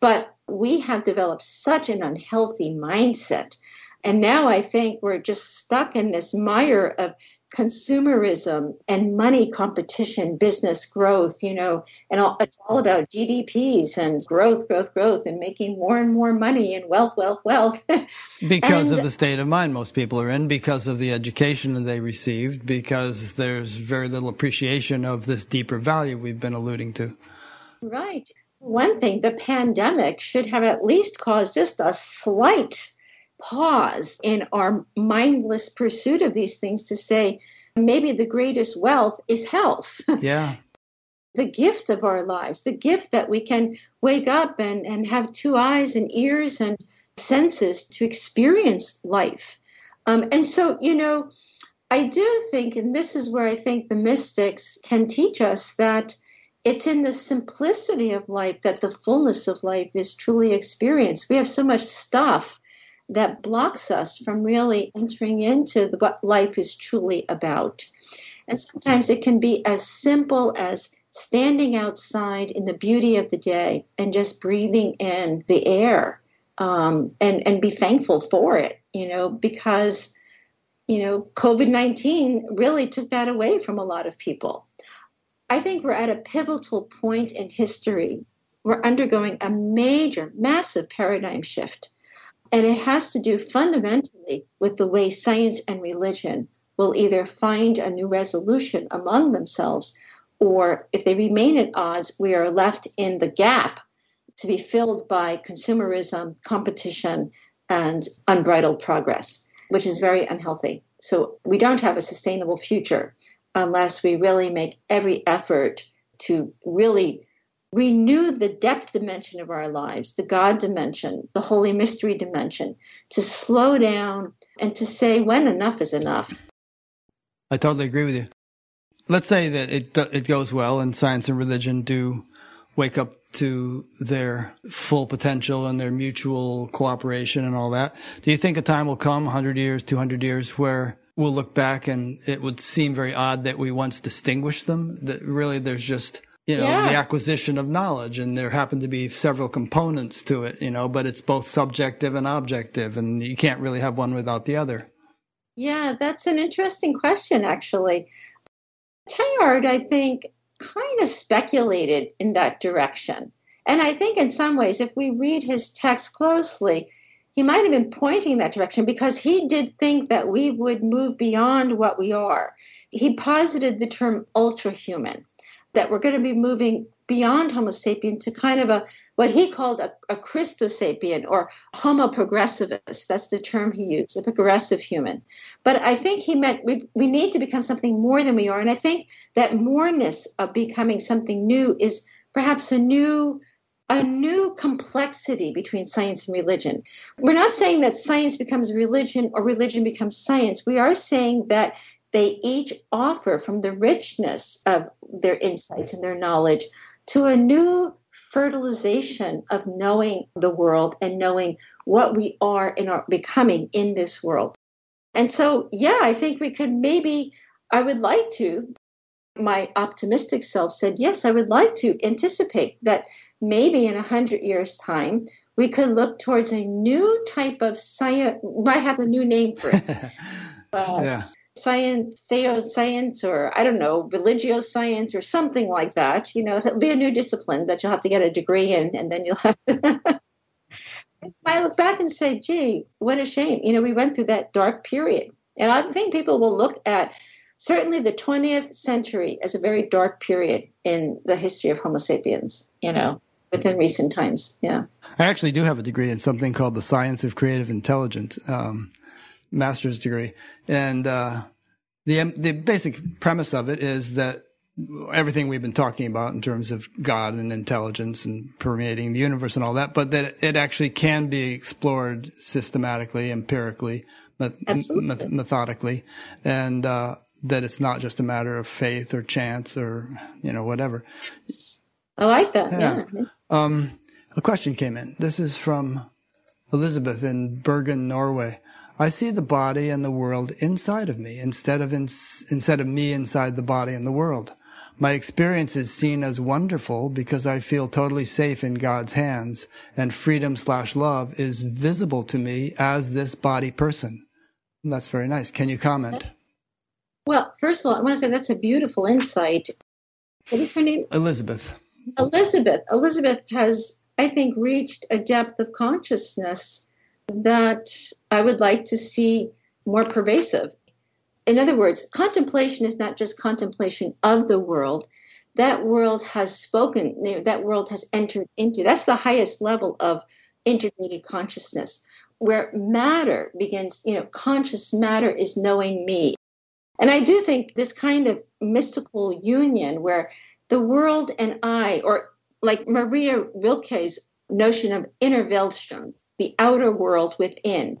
But we have developed such an unhealthy mindset. And now I think we're just stuck in this mire of consumerism and money competition, business growth, you know, and all, it's all about GDPs and growth, growth, growth, and making more and more money and wealth, wealth, wealth. because and, of the state of mind most people are in, because of the education that they received, because there's very little appreciation of this deeper value we've been alluding to. Right. One thing, the pandemic should have at least caused just a slight pause in our mindless pursuit of these things to say maybe the greatest wealth is health. Yeah. the gift of our lives, the gift that we can wake up and, and have two eyes and ears and senses to experience life. Um, and so, you know, I do think, and this is where I think the mystics can teach us that it's in the simplicity of life that the fullness of life is truly experienced. We have so much stuff that blocks us from really entering into what life is truly about. And sometimes it can be as simple as standing outside in the beauty of the day and just breathing in the air um, and, and be thankful for it, you know, because, you know, COVID 19 really took that away from a lot of people. I think we're at a pivotal point in history. We're undergoing a major, massive paradigm shift and it has to do fundamentally with the way science and religion will either find a new resolution among themselves, or if they remain at odds, we are left in the gap to be filled by consumerism, competition, and unbridled progress, which is very unhealthy. So we don't have a sustainable future unless we really make every effort to really renew the depth dimension of our lives, the God dimension, the holy mystery dimension, to slow down and to say when enough is enough. I totally agree with you. Let's say that it it goes well and science and religion do wake up to their full potential and their mutual cooperation and all that. Do you think a time will come, 100 years, 200 years, where we'll look back and it would seem very odd that we once distinguished them? That really there's just, you know, yeah. the acquisition of knowledge and there happen to be several components to it, you know, but it's both subjective and objective and you can't really have one without the other. Yeah, that's an interesting question, actually. Teilhard, I think, kind of speculated in that direction. And I think in some ways, if we read his text closely, he might have been pointing that direction because he did think that we would move beyond what we are. He posited the term ultra human, that we're going to be moving beyond Homo sapien to kind of a what he called a, a Christosapien or Homo progressivus. That's the term he used, a progressive human. But I think he meant we, we need to become something more than we are. And I think that moreness of becoming something new is perhaps a new a new complexity between science and religion. We're not saying that science becomes religion or religion becomes science. We are saying that they each offer from the richness of their insights and their knowledge to a new fertilization of knowing the world and knowing what we are and are becoming in this world. And so, yeah, I think we could maybe, I would like to. My optimistic self said, yes, I would like to anticipate that maybe in a hundred years' time, we could look towards a new type of science, might have a new name for it. uh, yeah science, theoscience, or I don't know, religio science, or something like that. You know, it'll be a new discipline that you'll have to get a degree in, and then you'll have to. I look back and say, gee, what a shame. You know, we went through that dark period. And I think people will look at certainly the 20th century as a very dark period in the history of Homo sapiens, you know, within recent times. Yeah. I actually do have a degree in something called the science of creative intelligence. Um, master's degree. And, uh, the, the basic premise of it is that everything we've been talking about in terms of God and intelligence and permeating the universe and all that, but that it actually can be explored systematically, empirically, met- methodically, and uh, that it's not just a matter of faith or chance or you know whatever. I like that. Yeah. yeah. Um, a question came in. This is from Elizabeth in Bergen, Norway. I see the body and the world inside of me instead of in, instead of me inside the body and the world. My experience is seen as wonderful because I feel totally safe in God's hands and freedom slash love is visible to me as this body person. And that's very nice. Can you comment? Well, first of all, I want to say that's a beautiful insight. What is her name? Elizabeth. Elizabeth. Elizabeth has, I think, reached a depth of consciousness that I would like to see more pervasive. In other words, contemplation is not just contemplation of the world. That world has spoken, that world has entered into. That's the highest level of integrated consciousness, where matter begins, you know, conscious matter is knowing me. And I do think this kind of mystical union where the world and I, or like Maria Rilke's notion of inner Weltstrom, the outer world within.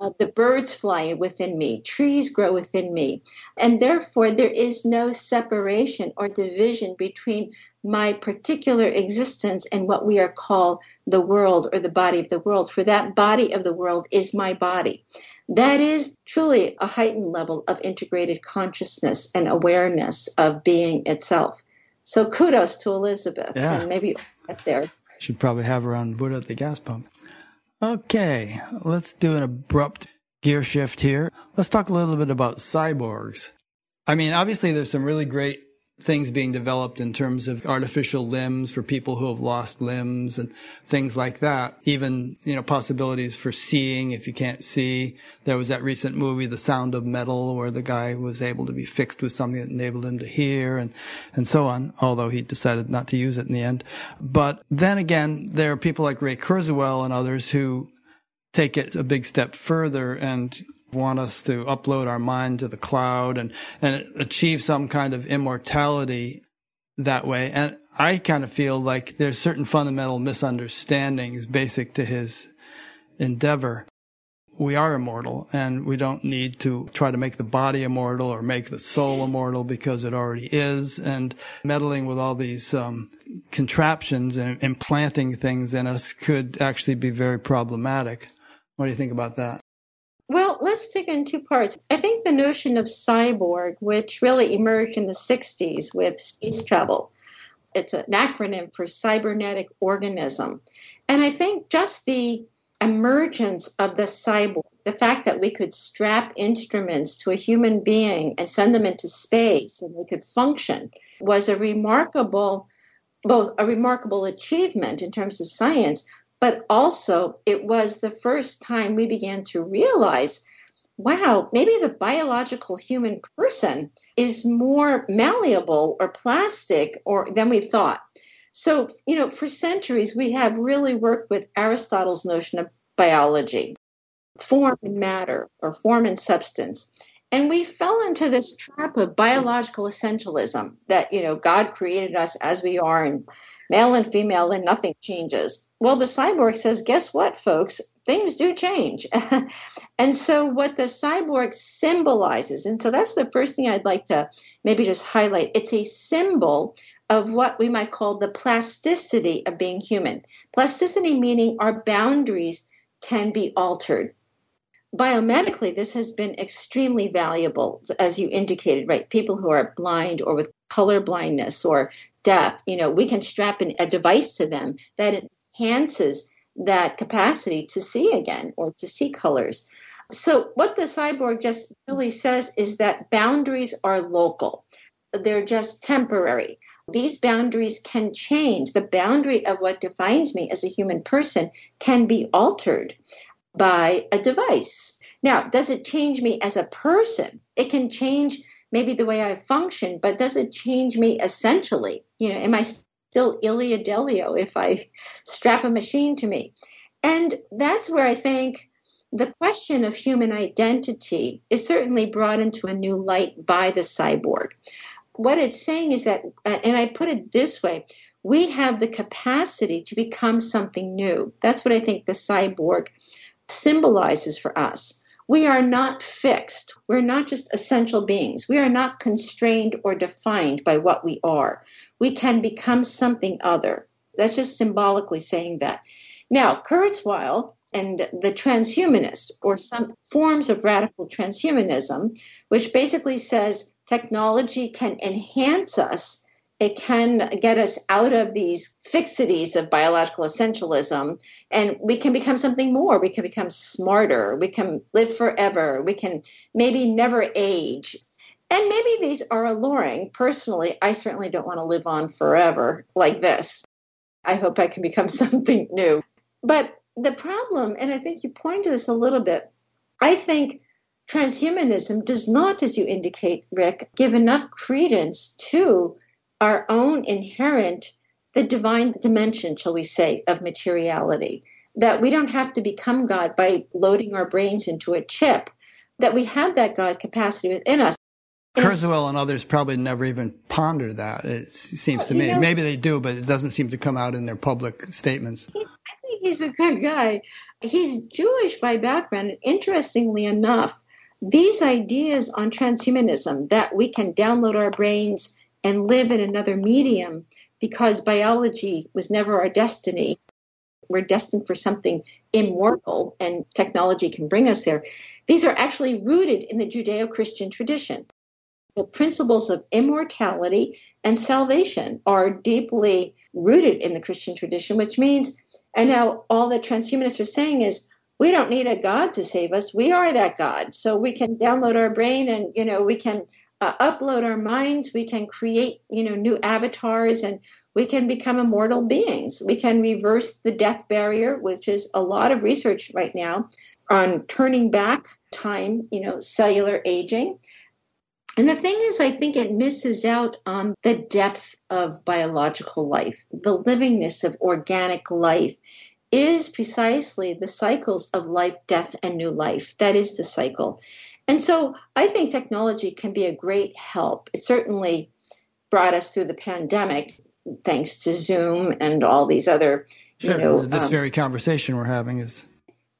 Uh, the birds fly within me, trees grow within me. And therefore, there is no separation or division between my particular existence and what we are called the world or the body of the world. For that body of the world is my body. That is truly a heightened level of integrated consciousness and awareness of being itself. So kudos to Elizabeth. Yeah. And maybe get there. Should probably have her on Buddha at the gas pump. Okay, let's do an abrupt gear shift here. Let's talk a little bit about cyborgs. I mean, obviously, there's some really great things being developed in terms of artificial limbs for people who have lost limbs and things like that. Even, you know, possibilities for seeing if you can't see. There was that recent movie, The Sound of Metal, where the guy was able to be fixed with something that enabled him to hear and, and so on, although he decided not to use it in the end. But then again, there are people like Ray Kurzweil and others who take it a big step further and want us to upload our mind to the cloud and, and achieve some kind of immortality. that way. And I kind of feel like there's certain fundamental misunderstandings basic to his endeavor. We are immortal and we don't need to try to make the body immortal or make the soul immortal because it already is. And meddling with all these um, contraptions and implanting things in us could actually be very problematic. What do you think about that? Well, let's take it in two parts. I think the notion of cyborg, which really emerged in the 60s with space travel, it's an acronym for cybernetic organism. And I think just the emergence of the cyborg, the fact that we could strap instruments to a human being and send them into space and they could function was a remarkable both a remarkable achievement in terms of science, but also it was the first time we began to realize wow, maybe the biological human person is more malleable or plastic or than we thought. So, you know, for centuries we have really worked with Aristotle's notion of biology, form and matter or form and substance. And we fell into this trap of biological essentialism that, you know, God created us as we are and male and female and nothing changes. Well, the cyborg says, guess what, folks? Things do change. and so, what the cyborg symbolizes, and so that's the first thing I'd like to maybe just highlight it's a symbol of what we might call the plasticity of being human. Plasticity meaning our boundaries can be altered biomedically, this has been extremely valuable, as you indicated, right? People who are blind or with color blindness or deaf, you know, we can strap a device to them that enhances that capacity to see again or to see colors. So, what the cyborg just really says is that boundaries are local. They're just temporary. These boundaries can change. The boundary of what defines me as a human person can be altered by a device. Now, does it change me as a person? It can change maybe the way I function, but does it change me essentially? You know, am I still Ilia Delio if I strap a machine to me? And that's where I think the question of human identity is certainly brought into a new light by the cyborg. What it's saying is that, uh, and I put it this way, we have the capacity to become something new. That's what I think the cyborg symbolizes for us. We are not fixed. We're not just essential beings. We are not constrained or defined by what we are. We can become something other. That's just symbolically saying that. Now, Kurzweil and the transhumanists, or some forms of radical transhumanism, which basically says technology can enhance us it can get us out of these fixities of biological essentialism and we can become something more. We can become smarter. We can live forever. We can maybe never age. And maybe these are alluring. Personally i certainly don't want to live on forever like this. I hope i can become something new. But the problem and i think you point to this a little bit i think transhumanism does not as you indicate rick give enough credence to our own inherent, the divine dimension, shall we say, of materiality. That we don't have to become God by loading our brains into a chip, that we have that God capacity within us. Kurzweil and others probably never even ponder that. It seems to me. Know, Maybe they do, but it doesn't seem to come out in their public statements. I think he's a good guy. He's Jewish by background, and interestingly enough, these ideas on transhumanism that we can download our brains and live in another medium because biology was never our destiny. We're destined for something immortal, and technology can bring us there. These are actually rooted in the Judeo Christian tradition. The principles of immortality and salvation are deeply rooted in the Christian tradition, which means, and now all the transhumanists are saying is, we don't need a God to save us. We are that God. So we can download our brain and, you know, we can uh, upload our minds we can create you know new avatars and we can become immortal beings. We can reverse the death barrier which is a lot of research right now on turning back time you know cellular aging. And the thing is i think it misses out on the depth of biological life. The livingness of organic life is precisely the cycles of life death and new life. That is the cycle and so I think technology can be a great help. It certainly brought us through the pandemic, thanks to Zoom and all these other, sure. you know, this um, very conversation we're having is.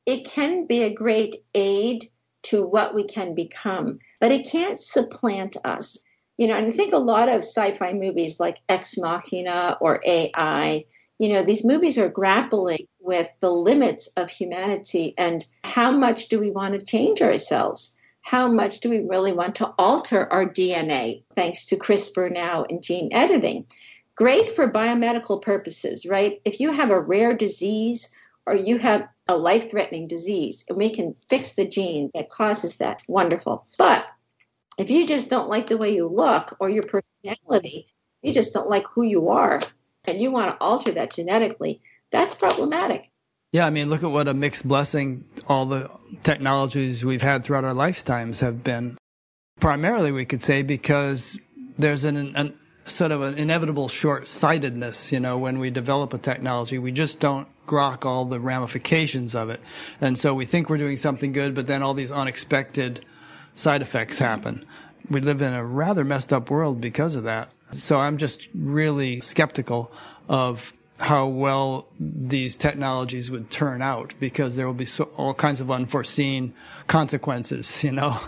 It can be a great aid to what we can become, but it can't supplant us. You know, and I think a lot of sci-fi movies like Ex Machina or AI, you know, these movies are grappling with the limits of humanity and how much do we want to change ourselves? How much do we really want to alter our DNA thanks to CRISPR now and gene editing? Great for biomedical purposes, right? If you have a rare disease or you have a life threatening disease and we can fix the gene that causes that, wonderful. But if you just don't like the way you look or your personality, you just don't like who you are, and you want to alter that genetically, that's problematic. Yeah, I mean, look at what a mixed blessing all the technologies we've had throughout our lifetimes have been. Primarily, we could say because there's an, an sort of an inevitable short sightedness, you know, when we develop a technology, we just don't grok all the ramifications of it. And so we think we're doing something good, but then all these unexpected side effects happen. We live in a rather messed up world because of that. So I'm just really skeptical of how well these technologies would turn out because there will be so, all kinds of unforeseen consequences, you know.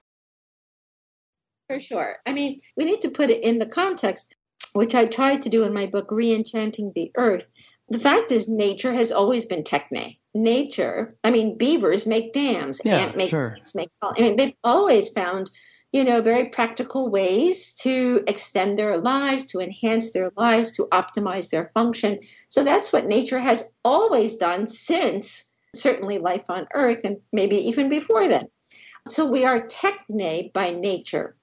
For sure. I mean, we need to put it in the context, which I tried to do in my book, Reenchanting the Earth. The fact is, nature has always been techne. Nature, I mean, beavers make dams, yeah, ant make, sure. make. I mean, they've always found you know, very practical ways to extend their lives, to enhance their lives, to optimize their function. So that's what nature has always done since certainly life on Earth and maybe even before then. So we are techne by nature.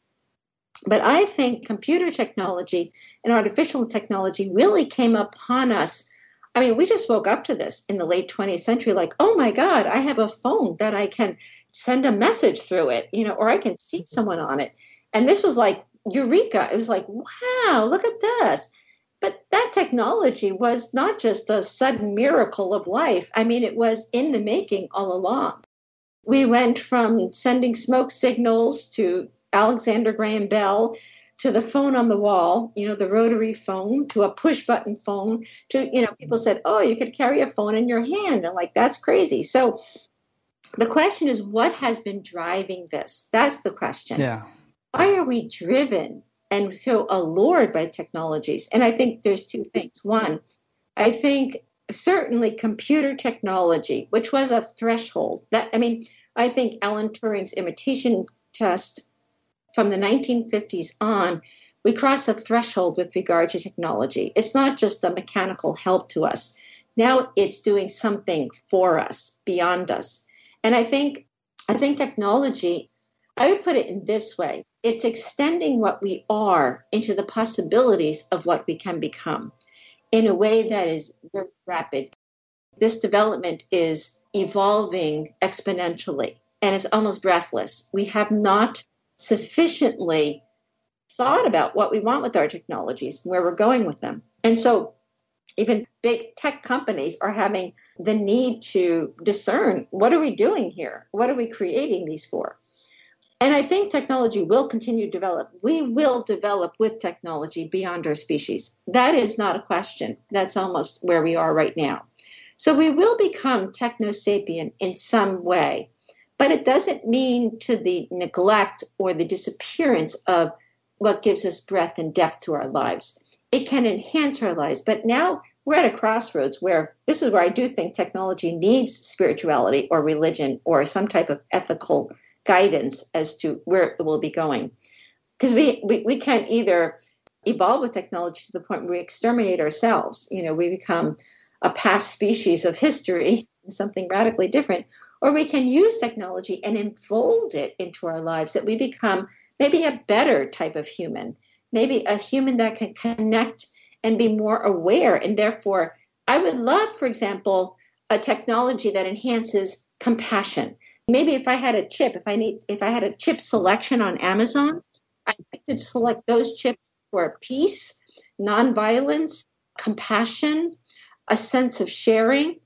But I think computer technology and artificial technology really came upon us I mean, we just woke up to this in the late 20th century like, oh my God, I have a phone that I can send a message through it, you know, or I can see someone on it. And this was like eureka. It was like, wow, look at this. But that technology was not just a sudden miracle of life. I mean, it was in the making all along. We went from sending smoke signals to Alexander Graham Bell to the phone on the wall, you know, the rotary phone, to a push button phone, to, you know, people said, oh, you could carry a phone in your hand. And like, that's crazy. So the question is, what has been driving this? That's the question. Yeah. Why are we driven and so allured by technologies? And I think there's two things. One, I think certainly computer technology, which was a threshold that, I mean, I think Alan Turing's imitation test from the 1950s on, we cross a threshold with regard to technology. It's not just a mechanical help to us. Now it's doing something for us, beyond us. And I think I think technology, I would put it in this way. It's extending what we are into the possibilities of what we can become in a way that is very rapid. This development is evolving exponentially and is almost breathless. We have not sufficiently thought about what we want with our technologies, and where we're going with them. And so even big tech companies are having the need to discern what are we doing here? What are we creating these for? And I think technology will continue to develop. We will develop with technology beyond our species. That is not a question. That's almost where we are right now. So we will become techno sapient in some way. But it doesn't mean to the neglect or the disappearance of what gives us breadth and depth to our lives. It can enhance our lives. But now we're at a crossroads where this is where I do think technology needs spirituality or religion or some type of ethical guidance as to where it will be going. Because we, we, we can't either evolve with technology to the point where we exterminate ourselves. You know, we become a past species of history, something radically different, or we can use technology and enfold it into our lives that we become maybe a better type of human, maybe a human that can connect and be more aware. And therefore, I would love, for example, a technology that enhances compassion. Maybe if I had a chip, if I need if I had a chip selection on Amazon, I'd like to select those chips for peace, nonviolence, compassion, a sense of sharing,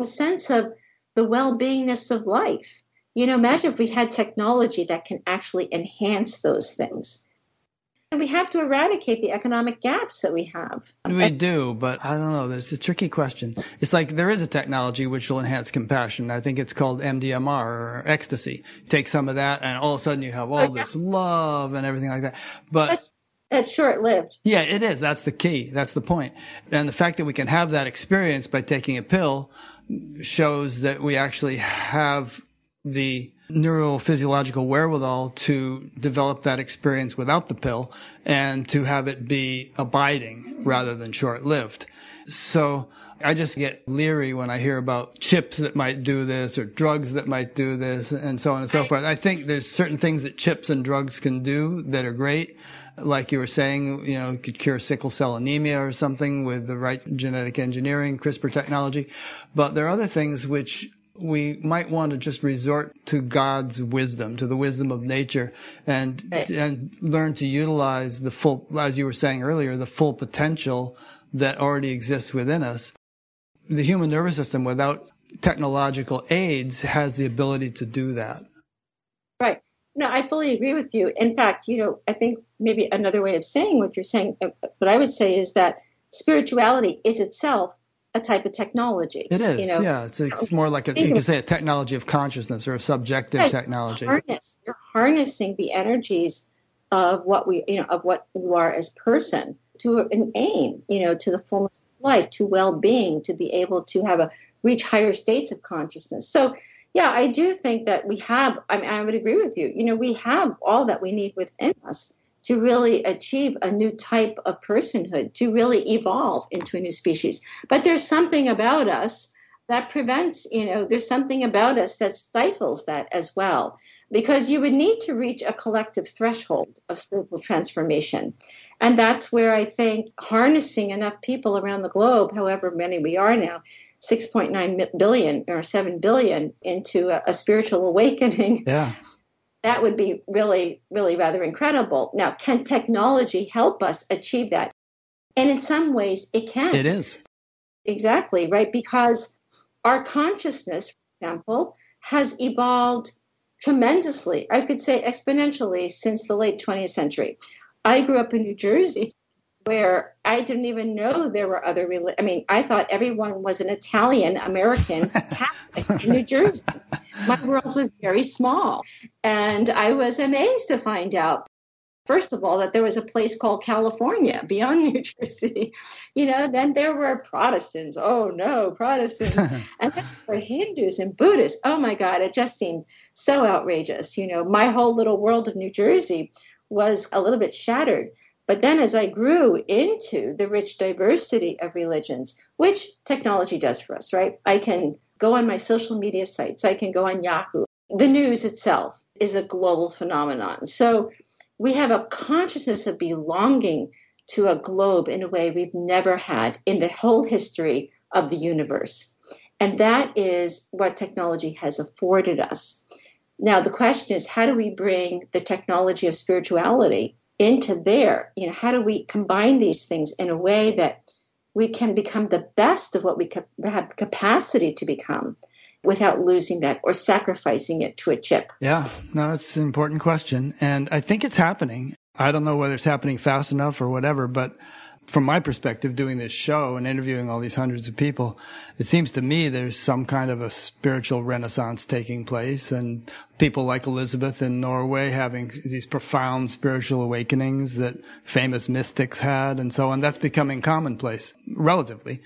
a sense of the well-beingness of life. You know, imagine if we had technology that can actually enhance those things. And we have to eradicate the economic gaps that we have. We do, but I don't know. There's a tricky question. It's like there is a technology which will enhance compassion. I think it's called MDMA or ecstasy. take some of that, and all of a sudden you have all oh, this love and everything like that. But that's, that's short lived. Yeah, it is. That's the key. That's the point. And the fact that we can have that experience by taking a pill shows that we actually have the neurophysiological wherewithal to develop that experience without the pill and to have it be abiding rather than short lived. So I just get leery when I hear about chips that might do this or drugs that might do this and so on and so forth. I think there's certain things that chips and drugs can do that are great. Like you were saying, you know, could cure sickle cell anemia or something with the right genetic engineering, CRISPR technology. But there are other things which we might want to just resort to God's wisdom, to the wisdom of nature, and right. and learn to utilize the full, as you were saying earlier, the full potential that already exists within us. The human nervous system, without technological aids, has the ability to do that. Right. No, I fully agree with you. In fact, you know, I think maybe another way of saying what you're saying, uh, what I would say is that spirituality is itself a type of technology. It is, you know? yeah. It's, it's more like a, you could say a technology of consciousness or a subjective right. technology. Harness, you're harnessing the energies of what we, you know, of what you are as person to an aim, you know, to the fullness of life, to well-being, to be able to have a reach higher states of consciousness. So, yeah, I do think that we have. I mean, I would agree with you. You know, we have all that we need within us to really achieve a new type of personhood, to really evolve into a new species. But there's something about us that prevents, you know, there's something about us that stifles that as well. Because you would need to reach a collective threshold of spiritual transformation. And that's where I think harnessing enough people around the globe, however many we are now, 6.9 billion or 7 billion into a, a spiritual awakening. Yeah that would be really, really rather incredible. Now, can technology help us achieve that? And in some ways, it can. It is. Exactly, right? Because our consciousness, for example, has evolved tremendously, I could say exponentially, since the late 20th century. I grew up in New Jersey where I didn't even know there were other religions. I mean, I thought everyone was an Italian American Catholic in New Jersey. My world was very small. And I was amazed to find out, first of all, that there was a place called California beyond New Jersey. You know, then there were Protestants. Oh, no, Protestants. and then there were Hindus and Buddhists. Oh, my God, it just seemed so outrageous. You know, my whole little world of New Jersey was a little bit shattered but then as I grew into the rich diversity of religions, which technology does for us, right? I can go on my social media sites, I can go on Yahoo. The news itself is a global phenomenon. So we have a consciousness of belonging to a globe in a way we've never had in the whole history of the universe. And that is what technology has afforded us. Now, the question is how do we bring the technology of spirituality into there. You know, how do we combine these things in a way that we can become the best of what we have capacity to become without losing that or sacrificing it to a chip? Yeah, no, it's an important question. And I think it's happening. I don't know whether it's happening fast enough or whatever, but from my perspective, doing this show and interviewing all these hundreds of people, it seems to me there's some kind of a spiritual renaissance taking place and people like Elizabeth in Norway having these profound spiritual awakenings that famous mystics had and so on. That's becoming commonplace, relatively.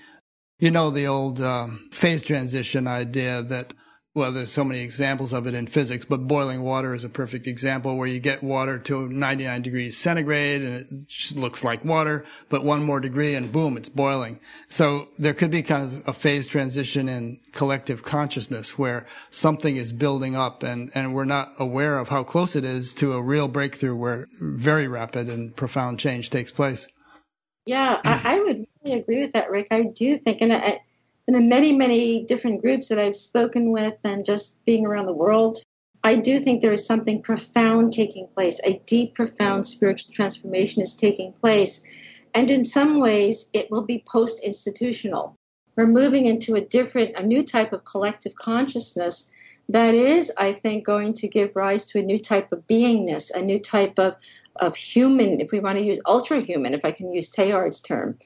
You know, the old um, phase transition idea that well, there's so many examples of it in physics, but boiling water is a perfect example where you get water to 99 degrees centigrade and it looks like water, but one more degree and boom, it's boiling. So there could be kind of a phase transition in collective consciousness where something is building up and, and we're not aware of how close it is to a real breakthrough where very rapid and profound change takes place. Yeah, I, I would really agree with that, Rick. I do think, and I, and in many, many different groups that I've spoken with and just being around the world, I do think there is something profound taking place. A deep, profound spiritual transformation is taking place. And in some ways, it will be post institutional. We're moving into a different, a new type of collective consciousness that is, I think, going to give rise to a new type of beingness, a new type of, of human, if we want to use ultra human, if I can use Teilhard's term,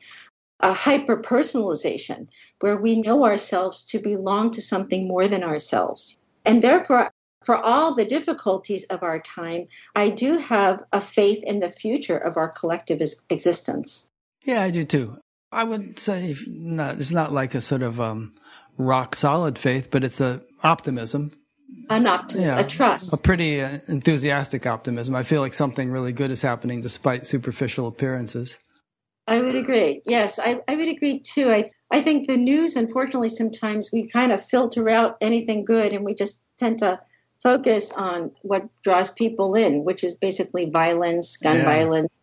a hyper personalization where we know ourselves to belong to something more than ourselves. And therefore, for all the difficulties of our time, I do have a faith in the future of our collective existence. Yeah, I do too. I would say not, it's not like a sort of um, rock solid faith, but it's a optimism. An optimism, yeah, a trust. A pretty uh, enthusiastic optimism. I feel like something really good is happening despite superficial appearances. I would agree. Yes, I, I would agree too. I, I think the news, unfortunately, sometimes we kind of filter out anything good and we just tend to focus on what draws people in, which is basically violence, gun yeah. violence,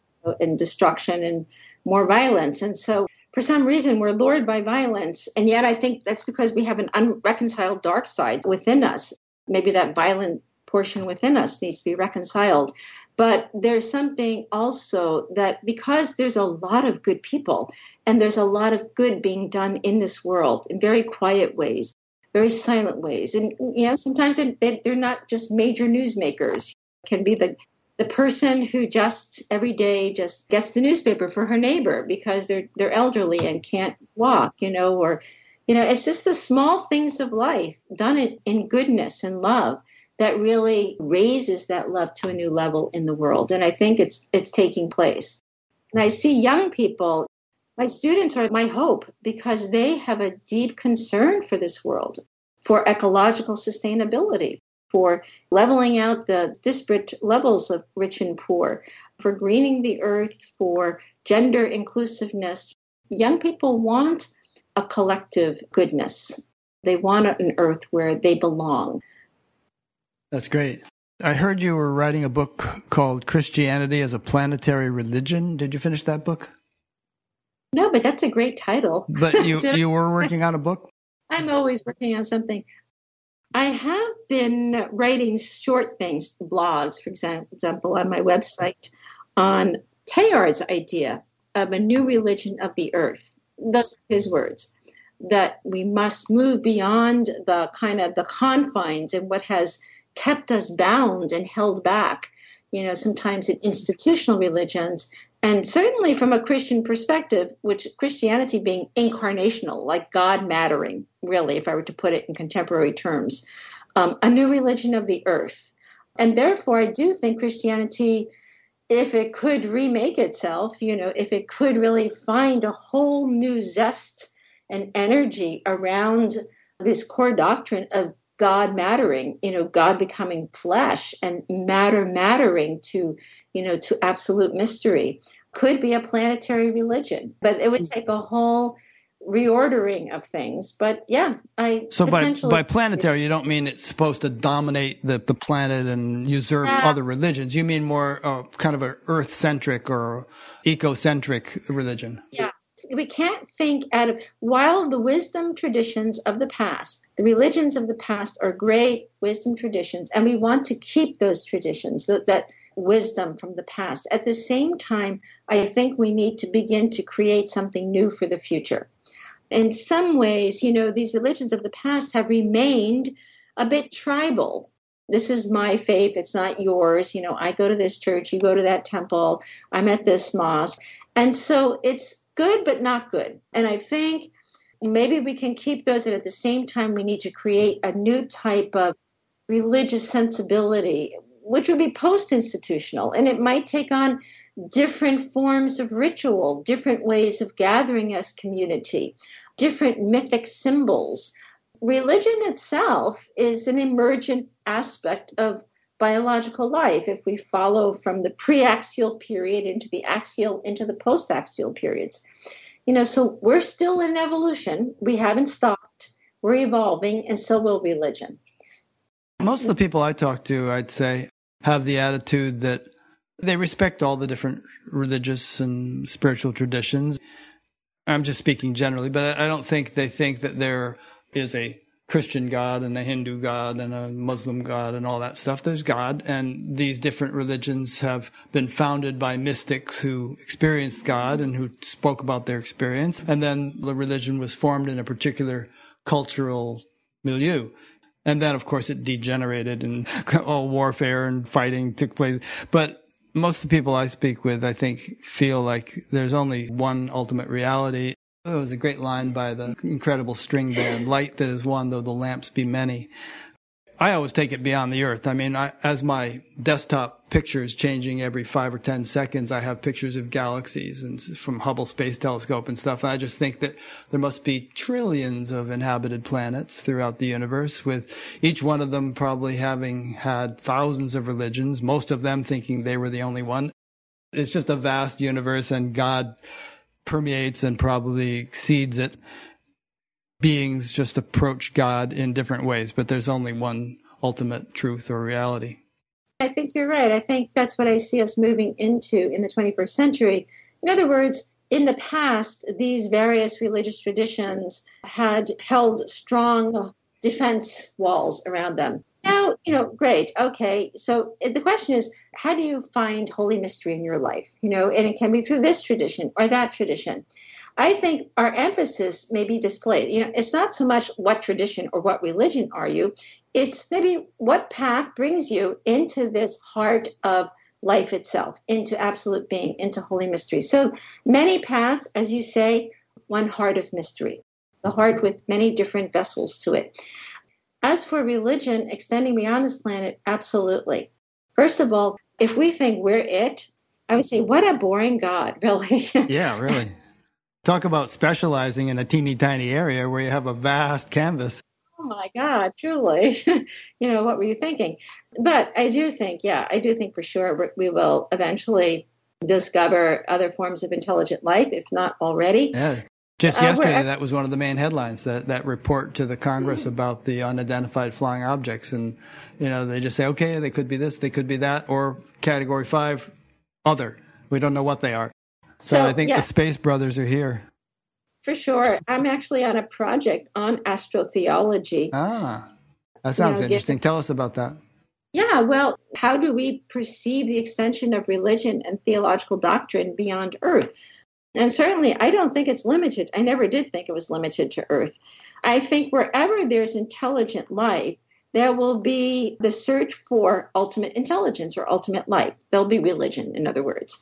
and destruction and more violence. And so for some reason we're lured by violence. And yet I think that's because we have an unreconciled dark side within us. Maybe that violent portion within us needs to be reconciled. But there's something also that because there's a lot of good people and there's a lot of good being done in this world in very quiet ways, very silent ways. And, you know, sometimes they're not just major newsmakers. It can be the the person who just every day just gets the newspaper for her neighbor because they're they're elderly and can't walk, you know, or you know, it's just the small things of life done in, in goodness and love that really raises that love to a new level in the world. And I think it's it's taking place. And I see young people, my students are my hope because they have a deep concern for this world, for ecological sustainability, for leveling out the disparate levels of rich and poor, for greening the earth, for gender inclusiveness. Young people want a collective goodness. They want an earth where they belong. That's great. I heard you were writing a book called Christianity as a Planetary Religion. Did you finish that book? No, but that's a great title. But you you were working on a book? I'm always working on something. I have been writing short things, blogs, for example, on my website on Teilhard's idea of a new religion of the earth. Those are his words. That we must move beyond the kind of the confines and what has kept us bound and held back, you know, sometimes in institutional religions, and certainly from a Christian perspective, which Christianity being incarnational, like God mattering, really, if I were to put it in contemporary terms, um, a new religion of the earth. And therefore, I do think Christianity, if it could remake itself, you know, if it could really find a whole new zest and energy around this core doctrine of God mattering, you know, God becoming flesh and matter mattering to, you know, to absolute mystery could be a planetary religion. But it would take a whole reordering of things. But yeah, I so by by planetary, you don't mean it's supposed to dominate the the planet and usurp uh, other religions. You mean more uh, kind of an Earth centric or ecocentric religion. Yeah, we can't think out of while the wisdom traditions of the past the religions of the past are great wisdom traditions and we want to keep those traditions that, that wisdom from the past. At the same time i think we need to begin to create something new for the future. In some ways you know these religions of the past have remained a bit tribal. This is my faith. It's not yours. You know i go to this church. You go to that temple. I'm at this mosque. And so it's good but not good. And I think maybe we can keep those, and at the same time, we need to create a new type of religious sensibility, which would be post institutional. And it might take on different forms of ritual, different ways of gathering as community, different mythic symbols. Religion itself is an emergent aspect of biological life if we follow from the pre-axial period into the axial into the post-axial periods. You know so we're still in evolution. We haven't stopped. We're evolving and so will religion. Most of the people i talk to i'd say have the attitude that they respect all the different religious and spiritual traditions. I'm just speaking generally but i don't think they think that there is a Christian God and a Hindu God and a Muslim God and all that stuff. There's God, and these different religions have been founded by mystics who experienced God and who spoke about their experience. And then the religion was formed in a particular cultural milieu. And then, of course, it degenerated and all warfare and fighting took place. But most of the people I speak with, I think, feel like there's only one ultimate reality. Oh, it was a great line by the incredible string band, light that is one, though the lamps be many. I always take it beyond the earth. I mean, I, as my desktop picture is changing every five or 10 seconds, I have pictures of galaxies and from Hubble Space Telescope and stuff. And I just think that there must be trillions of inhabited planets throughout the universe with each one of them probably having had thousands of religions, most of them thinking they were the only one. It's just a vast universe and God permeates and probably exceeds it beings just approach God in different ways, but there's only one ultimate truth or reality. I think you're right. I think that's what I see us moving into in the 21st century. In other words, in the past, these various religious traditions had held strong defense walls around them. Now, you know, great. Okay. So eh, the question is, how do you find holy mystery in your life? You know, and it can be through this tradition or that tradition. I think our emphasis may be displayed. You know, it's not so much what tradition or what religion are you, it's maybe what path brings you into this heart of life itself, into absolute being, into holy mystery. So many paths, as you say, one heart of mystery, the heart with many different vessels to it. As for religion extending beyond this planet, absolutely. First of all, if we think we're it, I would say, what a boring God, really. yeah, really. Talk about specializing in a teeny tiny area where you have a vast canvas. Oh my God, truly. you know, what were you thinking? But I do think, yeah, I do think for sure we will eventually discover other forms of intelligent life, if not already. Yeah. Just uh, yesterday, that was one of the main headlines. That that report to the Congress about the unidentified flying objects, and you know they just say, okay, they could be this, they could be that, or Category Five, other. We don't know what they are. So, so I think yeah. the Space Brothers are here. For sure. I'm actually on a project on astrotheology. Ah, that sounds know, interesting. Tell us about that. Yeah, well, how do we perceive the extension of religion and theological doctrine beyond Earth? And certainly, I don't think it's limited. I never did think it was limited to Earth. I think wherever there's intelligent life, there will be the search for ultimate intelligence or ultimate life. There'll be religion, in other words.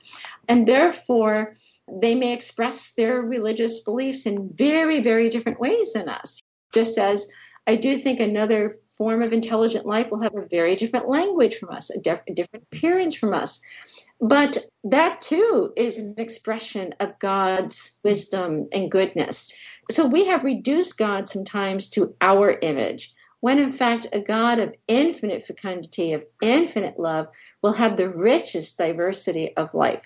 And therefore, they may express their religious beliefs in very, very different ways than us. Just as I do think another form of intelligent life will have a very different language from us, a, def- a different appearance from us. But that too is an expression of God's wisdom and goodness. So we have reduced God sometimes to our image when in fact a God of infinite fecundity, of infinite love, will have the richest diversity of life.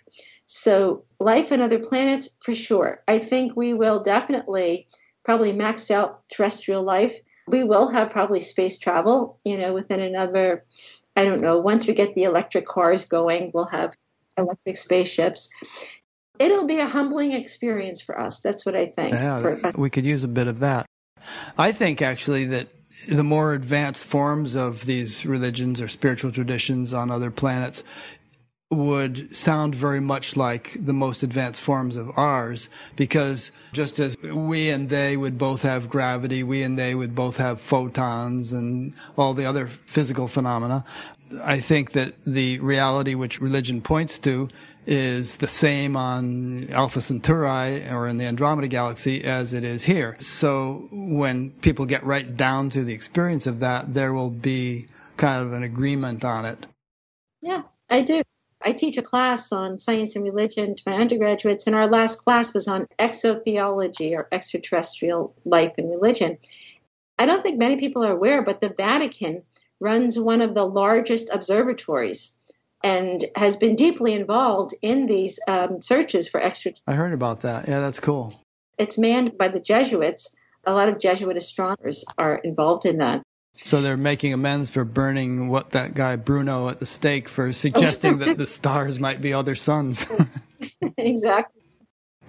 So, life on other planets, for sure. I think we will definitely probably max out terrestrial life. We will have probably space travel, you know, within another, I don't know, once we get the electric cars going, we'll have electric spaceships. It'll be a humbling experience for us. That's what I think. Yeah, we could use a bit of that. I think actually that the more advanced forms of these religions or spiritual traditions on other planets would sound very much like the most advanced forms of ours because just as we and they would both have gravity, we and they would both have photons and all the other physical phenomena. I think that the reality which religion points to is the same on Alpha Centauri or in the Andromeda Galaxy as it is here. So when people get right down to the experience of that, there will be kind of an agreement on it. Yeah, I do. I teach a class on science and religion to my undergraduates, and our last class was on exotheology or extraterrestrial life and religion. I don't think many people are aware, but the Vatican runs one of the largest observatories and has been deeply involved in these um, searches for extra. I heard about that. Yeah, that's cool. It's manned by the Jesuits. A lot of Jesuit astronomers are involved in that. So they're making amends for burning what that guy Bruno at the stake for suggesting that the stars might be other suns. exactly.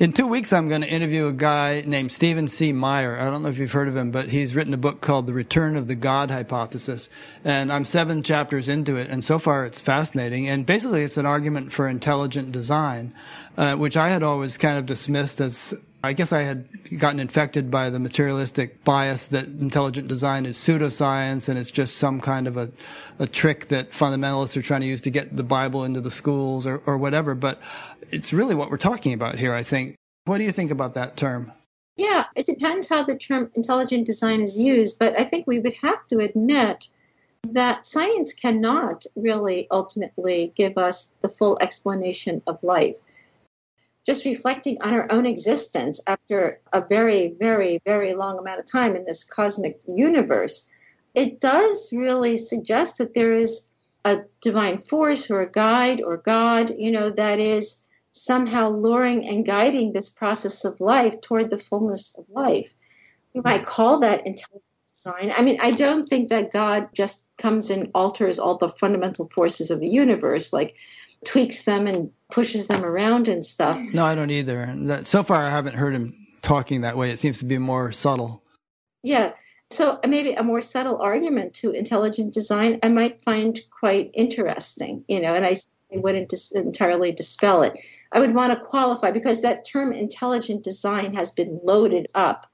In two weeks, I'm going to interview a guy named Stephen C. Meyer. I don't know if you've heard of him, but he's written a book called The Return of the God Hypothesis. And I'm seven chapters into it, and so far it's fascinating. And basically, it's an argument for intelligent design, uh, which I had always kind of dismissed as I guess I had gotten infected by the materialistic bias that intelligent design is pseudoscience and it's just some kind of a, a trick that fundamentalists are trying to use to get the Bible into the schools or, or whatever. But it's really what we're talking about here, I think. What do you think about that term? Yeah, it depends how the term intelligent design is used, but I think we would have to admit that science cannot really ultimately give us the full explanation of life just reflecting on our own existence after a very, very, very long amount of time in this cosmic universe, it does really suggest that there is a divine force or a guide or God, you know, that is somehow luring and guiding this process of life toward the fullness of life. You might mm-hmm. call that intelligent design. I mean, I don't think that God just comes and alters all the fundamental forces of the universe. Like tweaks them and pushes them around and stuff. No, I don't either. So far, I haven't heard him talking that way. It seems to be more subtle. Yeah. So uh, maybe a more subtle argument to intelligent design I might find quite interesting, you know, and I wouldn't dis- entirely dispel it. I would want to qualify because that term intelligent design has been loaded up.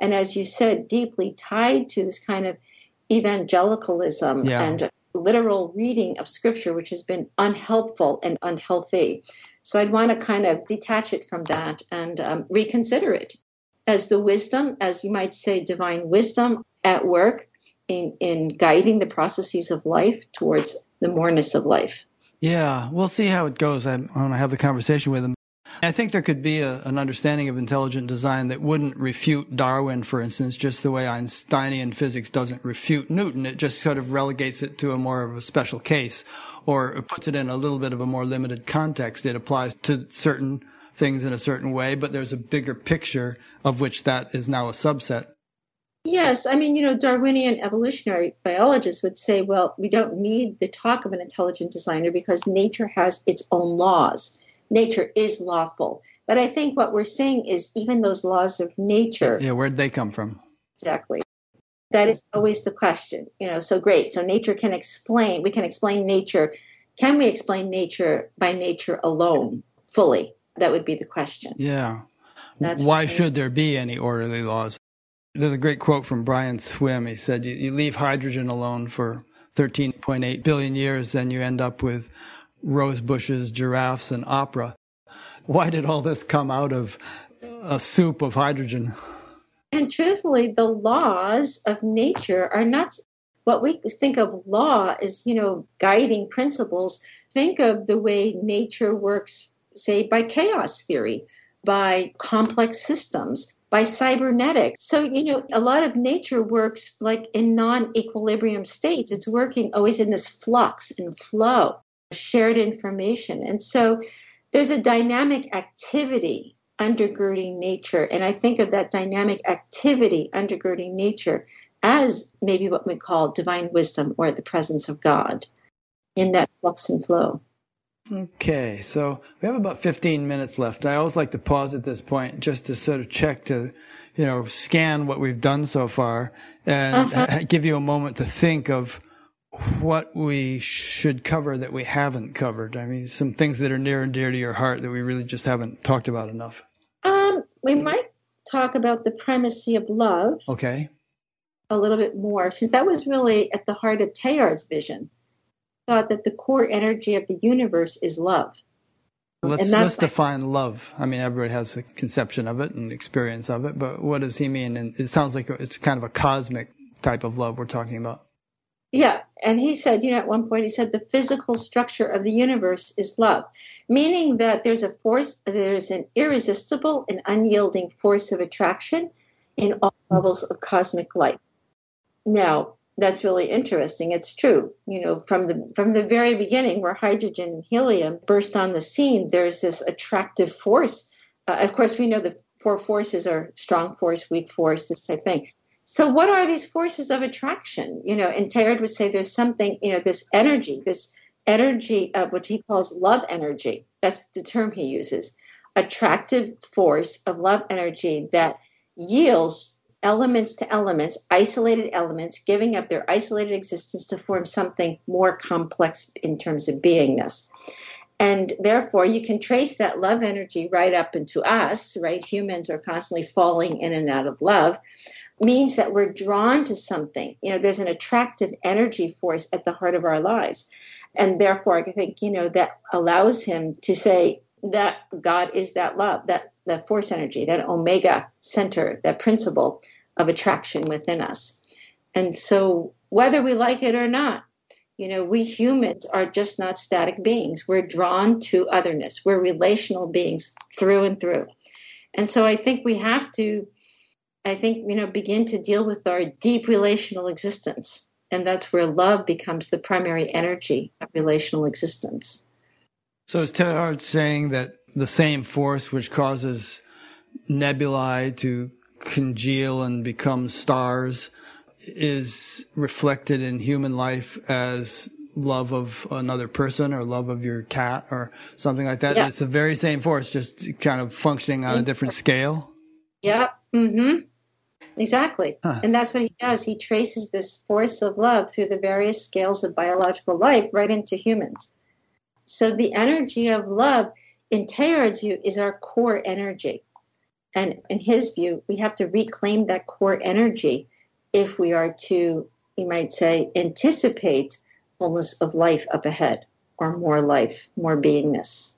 And as you said, deeply tied to this kind of evangelicalism yeah. and literal reading of scripture, which has been unhelpful and unhealthy. So I'd want to kind of detach it from that and um, reconsider it as the wisdom, as you might say, divine wisdom at work in, in guiding the processes of life towards the moreness of life. Yeah, we'll see how it goes. I want to have the conversation with him. I think there could be a, an understanding of intelligent design that wouldn't refute Darwin, for instance, just the way Einsteinian physics doesn't refute Newton. It just sort of relegates it to a more of a special case or puts it in a little bit of a more limited context. It applies to certain things in a certain way, but there's a bigger picture of which that is now a subset. Yes, I mean, you know, Darwinian evolutionary biologists would say, well, we don't need the talk of an intelligent designer because nature has its own laws nature is lawful. But I think what we're saying is even those laws of nature. Yeah, where'd they come from? Exactly. That is always the question. You know, so great. So nature can explain, we can explain nature. Can we explain nature by nature alone fully? That would be the question. Yeah. That's Why should there be any orderly laws? There's a great quote from Brian Swimme. He said, you, you leave hydrogen alone for 13.8 billion years, and you end up with rose bushes, giraffes, and opera. Why did all this come out of a soup of hydrogen? And truthfully, the laws of nature are not what we think of law as, you know, guiding principles. Think of the way nature works, say, by chaos theory, by complex systems, by cybernetics. So, you know, a lot of nature works like in non equilibrium states. It's working always in this flux and flow shared information. And so there's a dynamic activity undergirding nature. And I think of that dynamic activity undergirding nature as maybe what we call divine wisdom or the presence of God in that flux and flow. Okay, so we have about 15 minutes left. I always like to pause at this point just to sort of check to, you know, scan what we've done so far and uh-huh. give you a moment to think of what we should cover that we haven't covered? I mean, some things that are near and dear to your heart that we really just haven't talked about enough. Um, we might talk about the primacy of love. Okay. A little bit more, since that was really at the heart of Teilhard's vision. Thought that the core energy of the universe is love. Let's, let's define love. I mean, everybody has a conception of it and experience of it, but what does he mean? And it sounds like it's kind of a cosmic type of love we're talking about. Yeah, and he said, you know, at one point he said the physical structure of the universe is love, meaning that there's a force, there's an irresistible and unyielding force of attraction in all levels of cosmic life. Now, that's really interesting. It's true. You know, from the from the very beginning, where hydrogen and helium burst on the scene, there's this attractive force. Uh, of course, we know the four forces are strong force, weak force, this type of thing. So, what are these forces of attraction? You know, and Teilhard would say there's something, you know, this energy, this energy of what he calls love energy. That's the term he uses. Attractive force of love energy that yields elements to elements, isolated elements, giving up their isolated existence to form something more complex in terms of beingness. And therefore, you can trace that love energy right up into us, right? Humans are constantly falling in and out of love, means that we're drawn to something. You know, there's an attractive energy force at the heart of our lives. And therefore, I think, you know, that allows him to say that God is that love, that, that force energy, that omega center, that principle of attraction within us. And so, whether we like it or not, you know, we humans are just not static beings. We're drawn to otherness. We're relational beings through and through. And so I think we have to, I think, you know, begin to deal with our deep relational existence. And that's where love becomes the primary energy of relational existence. So is Teilhard saying that the same force which causes nebulae to congeal and become stars is reflected in human life as love of another person or love of your cat or something like that. Yeah. It's the very same force, just kind of functioning on a different scale. Yeah. Mm-hmm. Exactly. Huh. And that's what he does. He traces this force of love through the various scales of biological life right into humans. So the energy of love, in Teilhard's view, is our core energy. And in his view, we have to reclaim that core energy if we are to, you might say, anticipate fullness of life up ahead or more life, more beingness.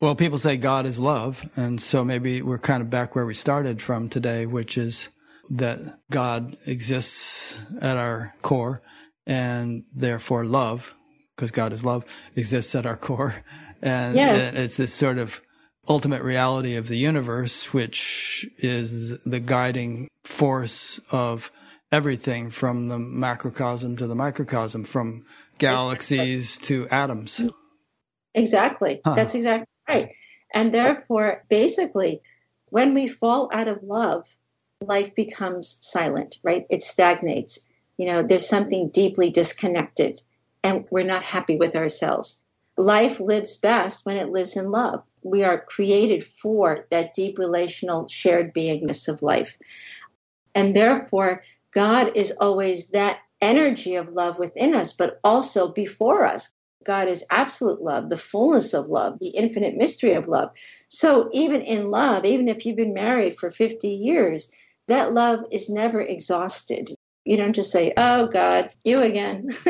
Well, people say God is love. And so maybe we're kind of back where we started from today, which is that God exists at our core and therefore love, because God is love, exists at our core. And yes. it's this sort of ultimate reality of the universe, which is the guiding force of everything from the macrocosm to the microcosm, from galaxies to atoms. Exactly. Huh. That's exactly right. And therefore, basically, when we fall out of love, life becomes silent, right? It stagnates. You know, there's something deeply disconnected, and we're not happy with ourselves. Life lives best when it lives in love we are created for that deep relational shared beingness of life. And therefore, God is always that energy of love within us, but also before us. God is absolute love, the fullness of love, the infinite mystery of love. So, even in love, even if you've been married for 50 years, that love is never exhausted. You don't just say, Oh, God, you again.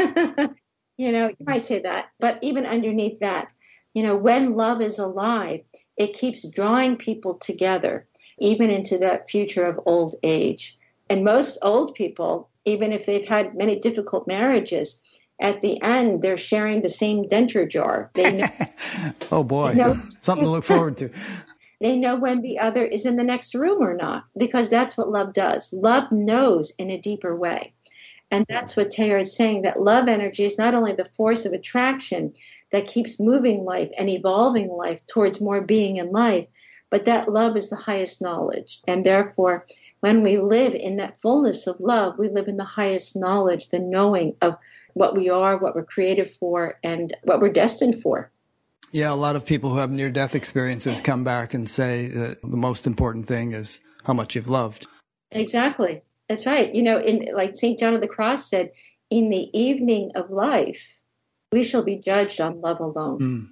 you know, you might say that. But even underneath that, you know, when love is alive, it keeps drawing people together, even into that future of old age. And most old people, even if they've had many difficult marriages, at the end they're sharing the same denture jar. They know, oh boy, know, something to look forward to. they know when the other is in the next room or not, because that's what love does. Love knows in a deeper way. And that's what Teilhard is saying that love energy is not only the force of attraction that keeps moving life and evolving life towards more being in life, but that love is the highest knowledge. And therefore, when we live in that fullness of love, we live in the highest knowledge, the knowing of what we are, what we're created for, and what we're destined for. Yeah, a lot of people who have near death experiences come back and say that the most important thing is how much you've loved. Exactly. That's right. You know, in like St. John of the Cross said, in the evening of life, we shall be judged on love alone. Mm.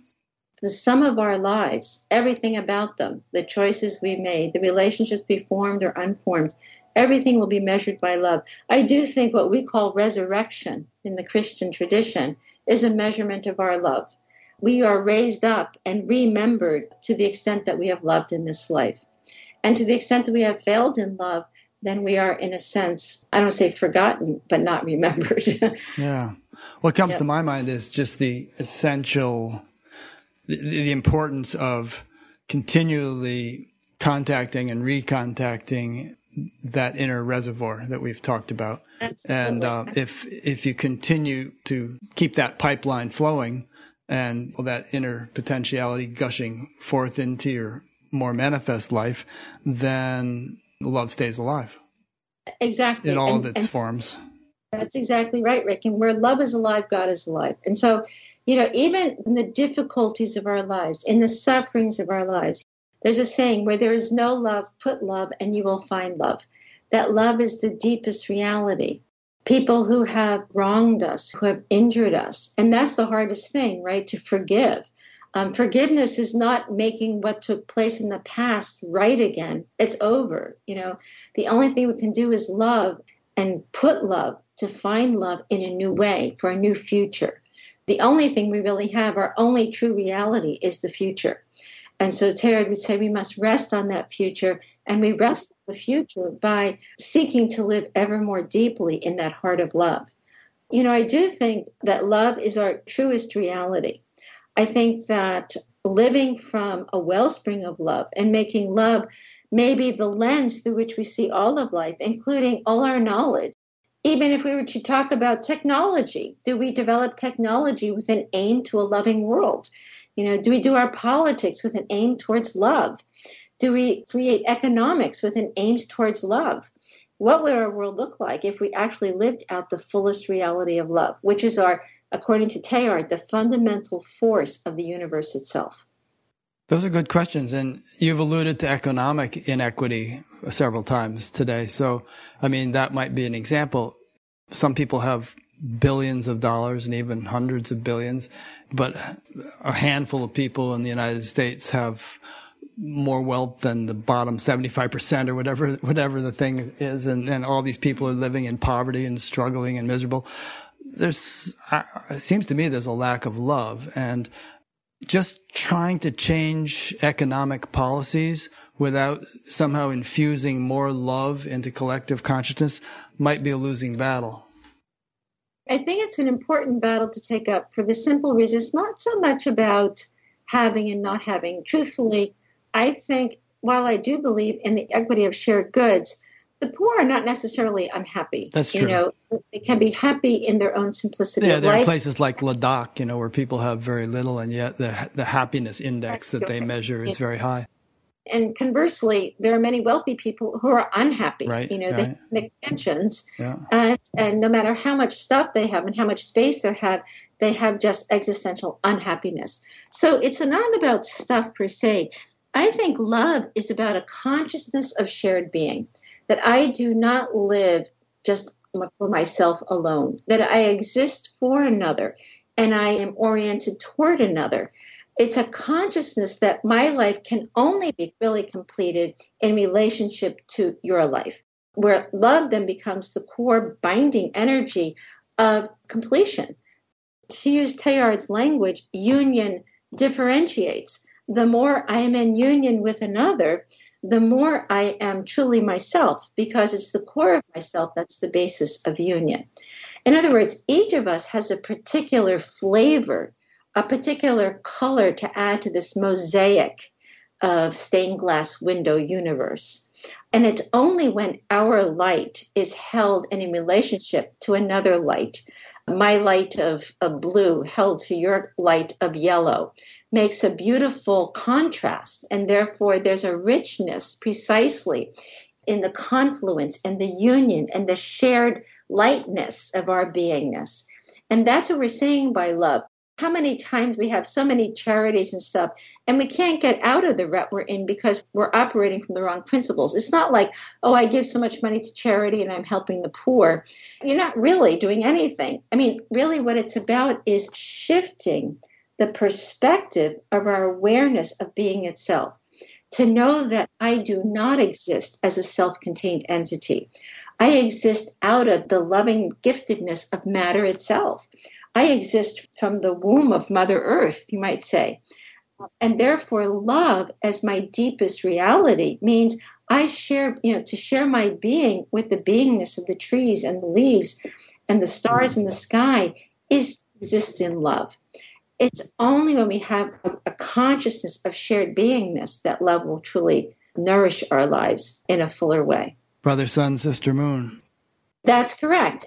The sum of our lives, everything about them, the choices we made, the relationships we formed or unformed, everything will be measured by love. I do think what we call resurrection in the Christian tradition is a measurement of our love. We are raised up and remembered to the extent that we have loved in this life. And to the extent that we have failed in love, then we are, in a sense, I don't say forgotten, but not remembered. yeah. What comes yep. to my mind is just the essential, the, the importance of continually contacting and recontacting that inner reservoir that we've talked about. Absolutely. And uh, if if you continue to keep that pipeline flowing and that inner potentiality gushing forth into your more manifest life, then love stays alive. Exactly. In all and, of its forms. That's exactly right, Rick. And where love is alive, God is alive. And so, you know, even in the difficulties of our lives, in the sufferings of our lives, there's a saying where there is no love, put love and you will find love. That love is the deepest reality. people who have wronged us, who have injured us. And that's the hardest thing, right? To forgive. Um, forgiveness is not making what took place in the past right again. It's over. You know, the only thing we can do is love and put love to find love in a new way for a new future. The only thing we really have, our only true reality, is the future. And so Teilhard would say we must rest on that future, and we rest the future by seeking to live ever more deeply in that heart of love. You know, I do think that love is our truest reality. I think that living from a wellspring of love and making love maybe the lens through which we see all of life, including all our knowledge. Even if we were to talk about technology, do we develop technology with an aim to a loving world? You know, do we do our politics with an aim towards love? Do we create economics with an aim towards love? What would our world look like if we actually lived out the fullest reality of love, which is our, according to Teilhard, the fundamental force of the universe itself? Those are good questions. And you've alluded to economic inequity several times today. So, I mean, that might be an example. Some people have billions of dollars and even hundreds of billions, but a handful of people in the United States have more wealth than the bottom 75% or whatever, whatever the thing is. And, and all these people are living in poverty and struggling and miserable. There's, it seems to me there's a lack of love and just trying to change economic policies without somehow infusing more love into collective consciousness might be a losing battle. I think it's an important battle to take up for the simple reason it's not so much about having and not having. Truthfully, I think while I do believe in the equity of shared goods, the poor are not necessarily unhappy. That's true. You know, they can be happy in their own simplicity. Yeah, there life. are places like Ladakh, you know, where people have very little, and yet the the happiness index that they measure is very high and conversely, there are many wealthy people who are unhappy. Right, you know, right. they make pensions, yeah. and, and no matter how much stuff they have and how much space they have, they have just existential unhappiness. So it's not about stuff per se. I think love is about a consciousness of shared being, that I do not live just for myself alone, that I exist for another and I am oriented toward another it's a consciousness that my life can only be really completed in relationship to your life, where love then becomes the core binding energy of completion. To use Teilhard's language, union differentiates. The more I am in union with another, the more I am truly myself, because it's the core of myself that's the basis of union. In other words, each of us has a particular flavor a particular color to add to this mosaic of stained glass window universe. And it's only when our light is held in a relationship to another light, my light of, of blue held to your light of yellow, makes a beautiful contrast. And therefore, there's a richness precisely in the confluence and the union and the shared lightness of our beingness. And that's what we're saying by love how many times we have so many charities and stuff and we can't get out of the rut we're in because we're operating from the wrong principles it's not like oh i give so much money to charity and i'm helping the poor you're not really doing anything i mean really what it's about is shifting the perspective of our awareness of being itself to know that I do not exist as a self contained entity. I exist out of the loving giftedness of matter itself. I exist from the womb of Mother Earth, you might say. And therefore, love as my deepest reality means I share, you know, to share my being with the beingness of the trees and the leaves and the stars in the sky is exist in love. It's only when we have a, a consciousness of shared beingness that love will truly nourish our lives in a fuller way. Brother, sun, sister, moon. That's correct.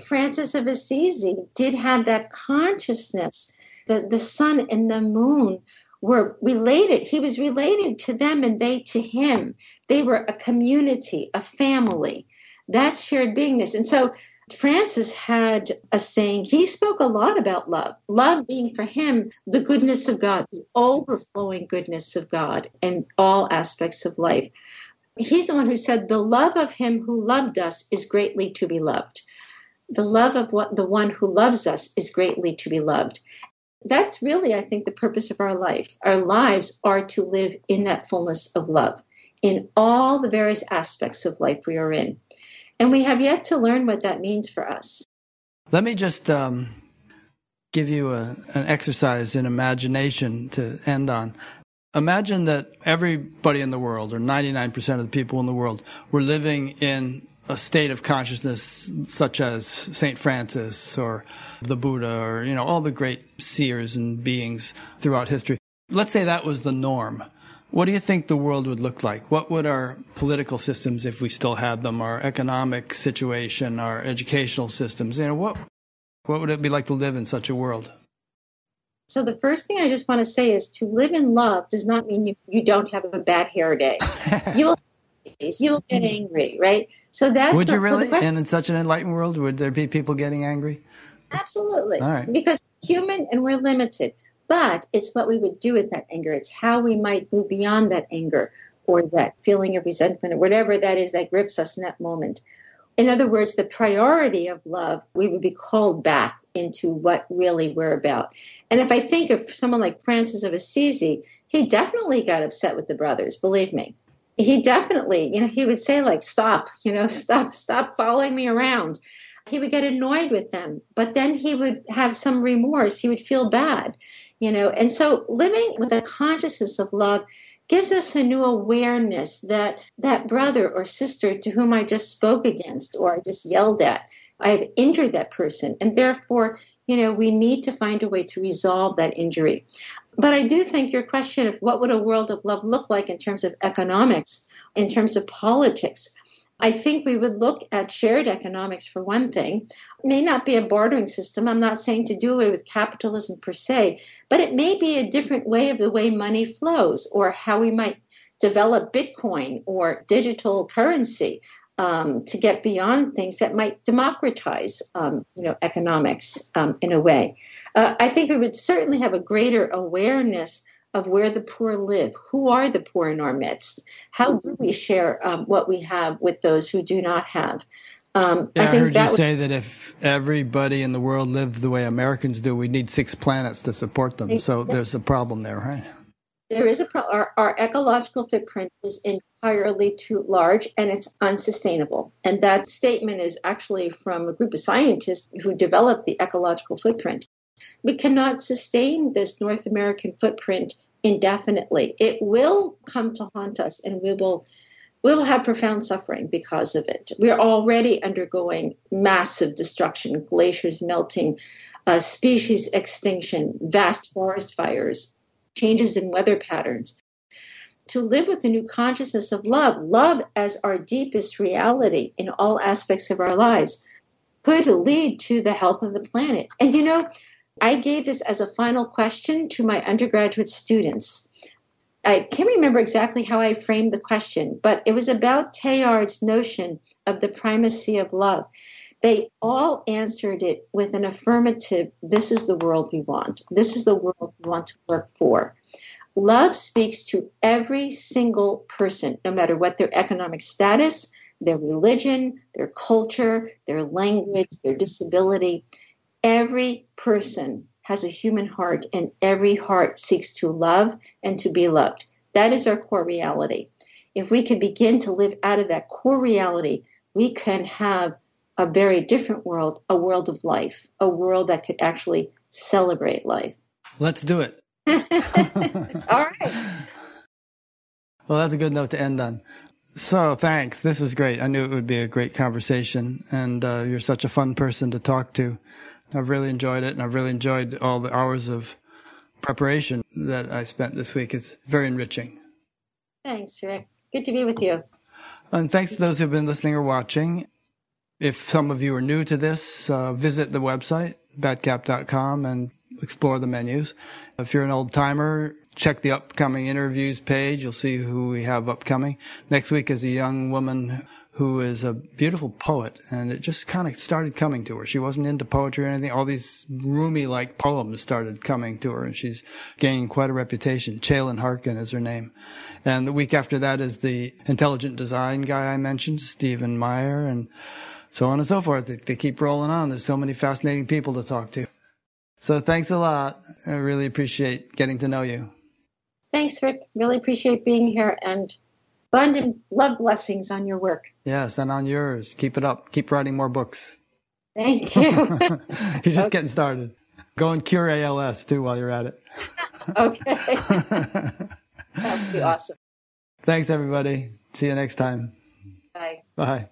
Francis of Assisi did have that consciousness that the sun and the moon were related. He was related to them and they to him. They were a community, a family. That shared beingness. And so Francis had a saying, he spoke a lot about love. Love being for him the goodness of God, the overflowing goodness of God in all aspects of life. He's the one who said, The love of him who loved us is greatly to be loved the love of what the one who loves us is greatly to be loved. That's really, I think, the purpose of our life. Our lives are to live in that fullness of love in all the various aspects of life we are in. And we have yet to learn what that means for us. Let me just um, give you a, an exercise in imagination to end on. Imagine that everybody in the world, or 99% of the people in the world, were living in a state of consciousness such as St. Francis or the Buddha or, you know, all the great seers and beings throughout history. Let's say that was the norm. What do you think the world would look like? What would our political systems, if we still had them, our economic situation, our educational systems, you know, what, what would it be like to live in such a world? So the first thing I just want to say is to live in love does not mean you, you don't have a bad hair day. you will you will get angry, right? So that's would you really? So and in such an enlightened world, would there be people getting angry? Absolutely. All right. Because human and we're limited. But it's what we would do with that anger. It's how we might move beyond that anger or that feeling of resentment or whatever that is that grips us in that moment. In other words, the priority of love, we would be called back into what really we're about. And if I think of someone like Francis of Assisi, he definitely got upset with the brothers, believe me. He definitely, you know, he would say, like, stop, you know, stop, stop following me around. He would get annoyed with them, but then he would have some remorse. He would feel bad you know and so living with a consciousness of love gives us a new awareness that that brother or sister to whom i just spoke against or i just yelled at i have injured that person and therefore you know we need to find a way to resolve that injury but i do think your question of what would a world of love look like in terms of economics in terms of politics I think we would look at shared economics for one thing. It may not be a bartering system. I'm not saying to do away with capitalism per se, but it may be a different way of the way money flows or how we might develop Bitcoin or digital currency um, to get beyond things that might democratize, um, you know, economics um, in a way. Uh, I think we would certainly have a greater awareness of where the poor live. Who are the poor in our midst? How do we share um, what we have with those who do not have? Um, yeah, I, I heard you say that if everybody in the world lived the way Americans do, we need six planets to support them. So there's a problem there, right? There is a problem. Our, our ecological footprint is entirely too large and it's unsustainable. And that statement is actually from a group of scientists who developed the ecological footprint. We cannot sustain this North American footprint indefinitely. It will come to haunt us and we will we will have profound suffering because of it. We're already undergoing massive destruction, glaciers melting, uh, species extinction, vast forest fires, changes in weather patterns. To live with a new consciousness of love, love as our deepest reality in all aspects of our lives, could lead to the health of the planet. And you know, I gave this as a final question to my undergraduate students. I can't remember exactly how I framed the question, but it was about Teilhard's notion of the primacy of love. They all answered it with an affirmative this is the world we want. This is the world we want to work for. Love speaks to every single person, no matter what their economic status, their religion, their culture, their language, their disability. Every person has a human heart, and every heart seeks to love and to be loved. That is our core reality. If we can begin to live out of that core reality, we can have a very different world, a world of life, a world that could actually celebrate life. Let's do it. All right. Well, that's a good note to end on. So, thanks. This was great. I knew it would be a great conversation, and uh, you're such a fun person to talk to. I've really enjoyed it, and I've really enjoyed all the hours of preparation that I spent this week. It's very enriching. Thanks, Rick. Good to be with you. And thanks to those who've been listening or watching. If some of you are new to this, uh, visit the website, batgap.com, and explore the menus. If you're an old timer, check the upcoming interviews page. You'll see who we have upcoming. Next week is a young woman who is a beautiful poet, and it just kind of started coming to her. She wasn't into poetry or anything. All these Rumi-like poems started coming to her, and she's gaining quite a reputation. Chailyn Harkin is her name. And the week after that is the intelligent design guy I mentioned, Stephen Meyer, and so on and so forth. They keep rolling on. There's so many fascinating people to talk to. So thanks a lot. I really appreciate getting to know you. Thanks, Rick. Really appreciate being here and abundant love blessings on your work. Yes, and on yours. Keep it up. Keep writing more books. Thank you. you're just okay. getting started. Go and cure ALS too while you're at it. okay. That would be awesome. Thanks, everybody. See you next time. Bye. Bye.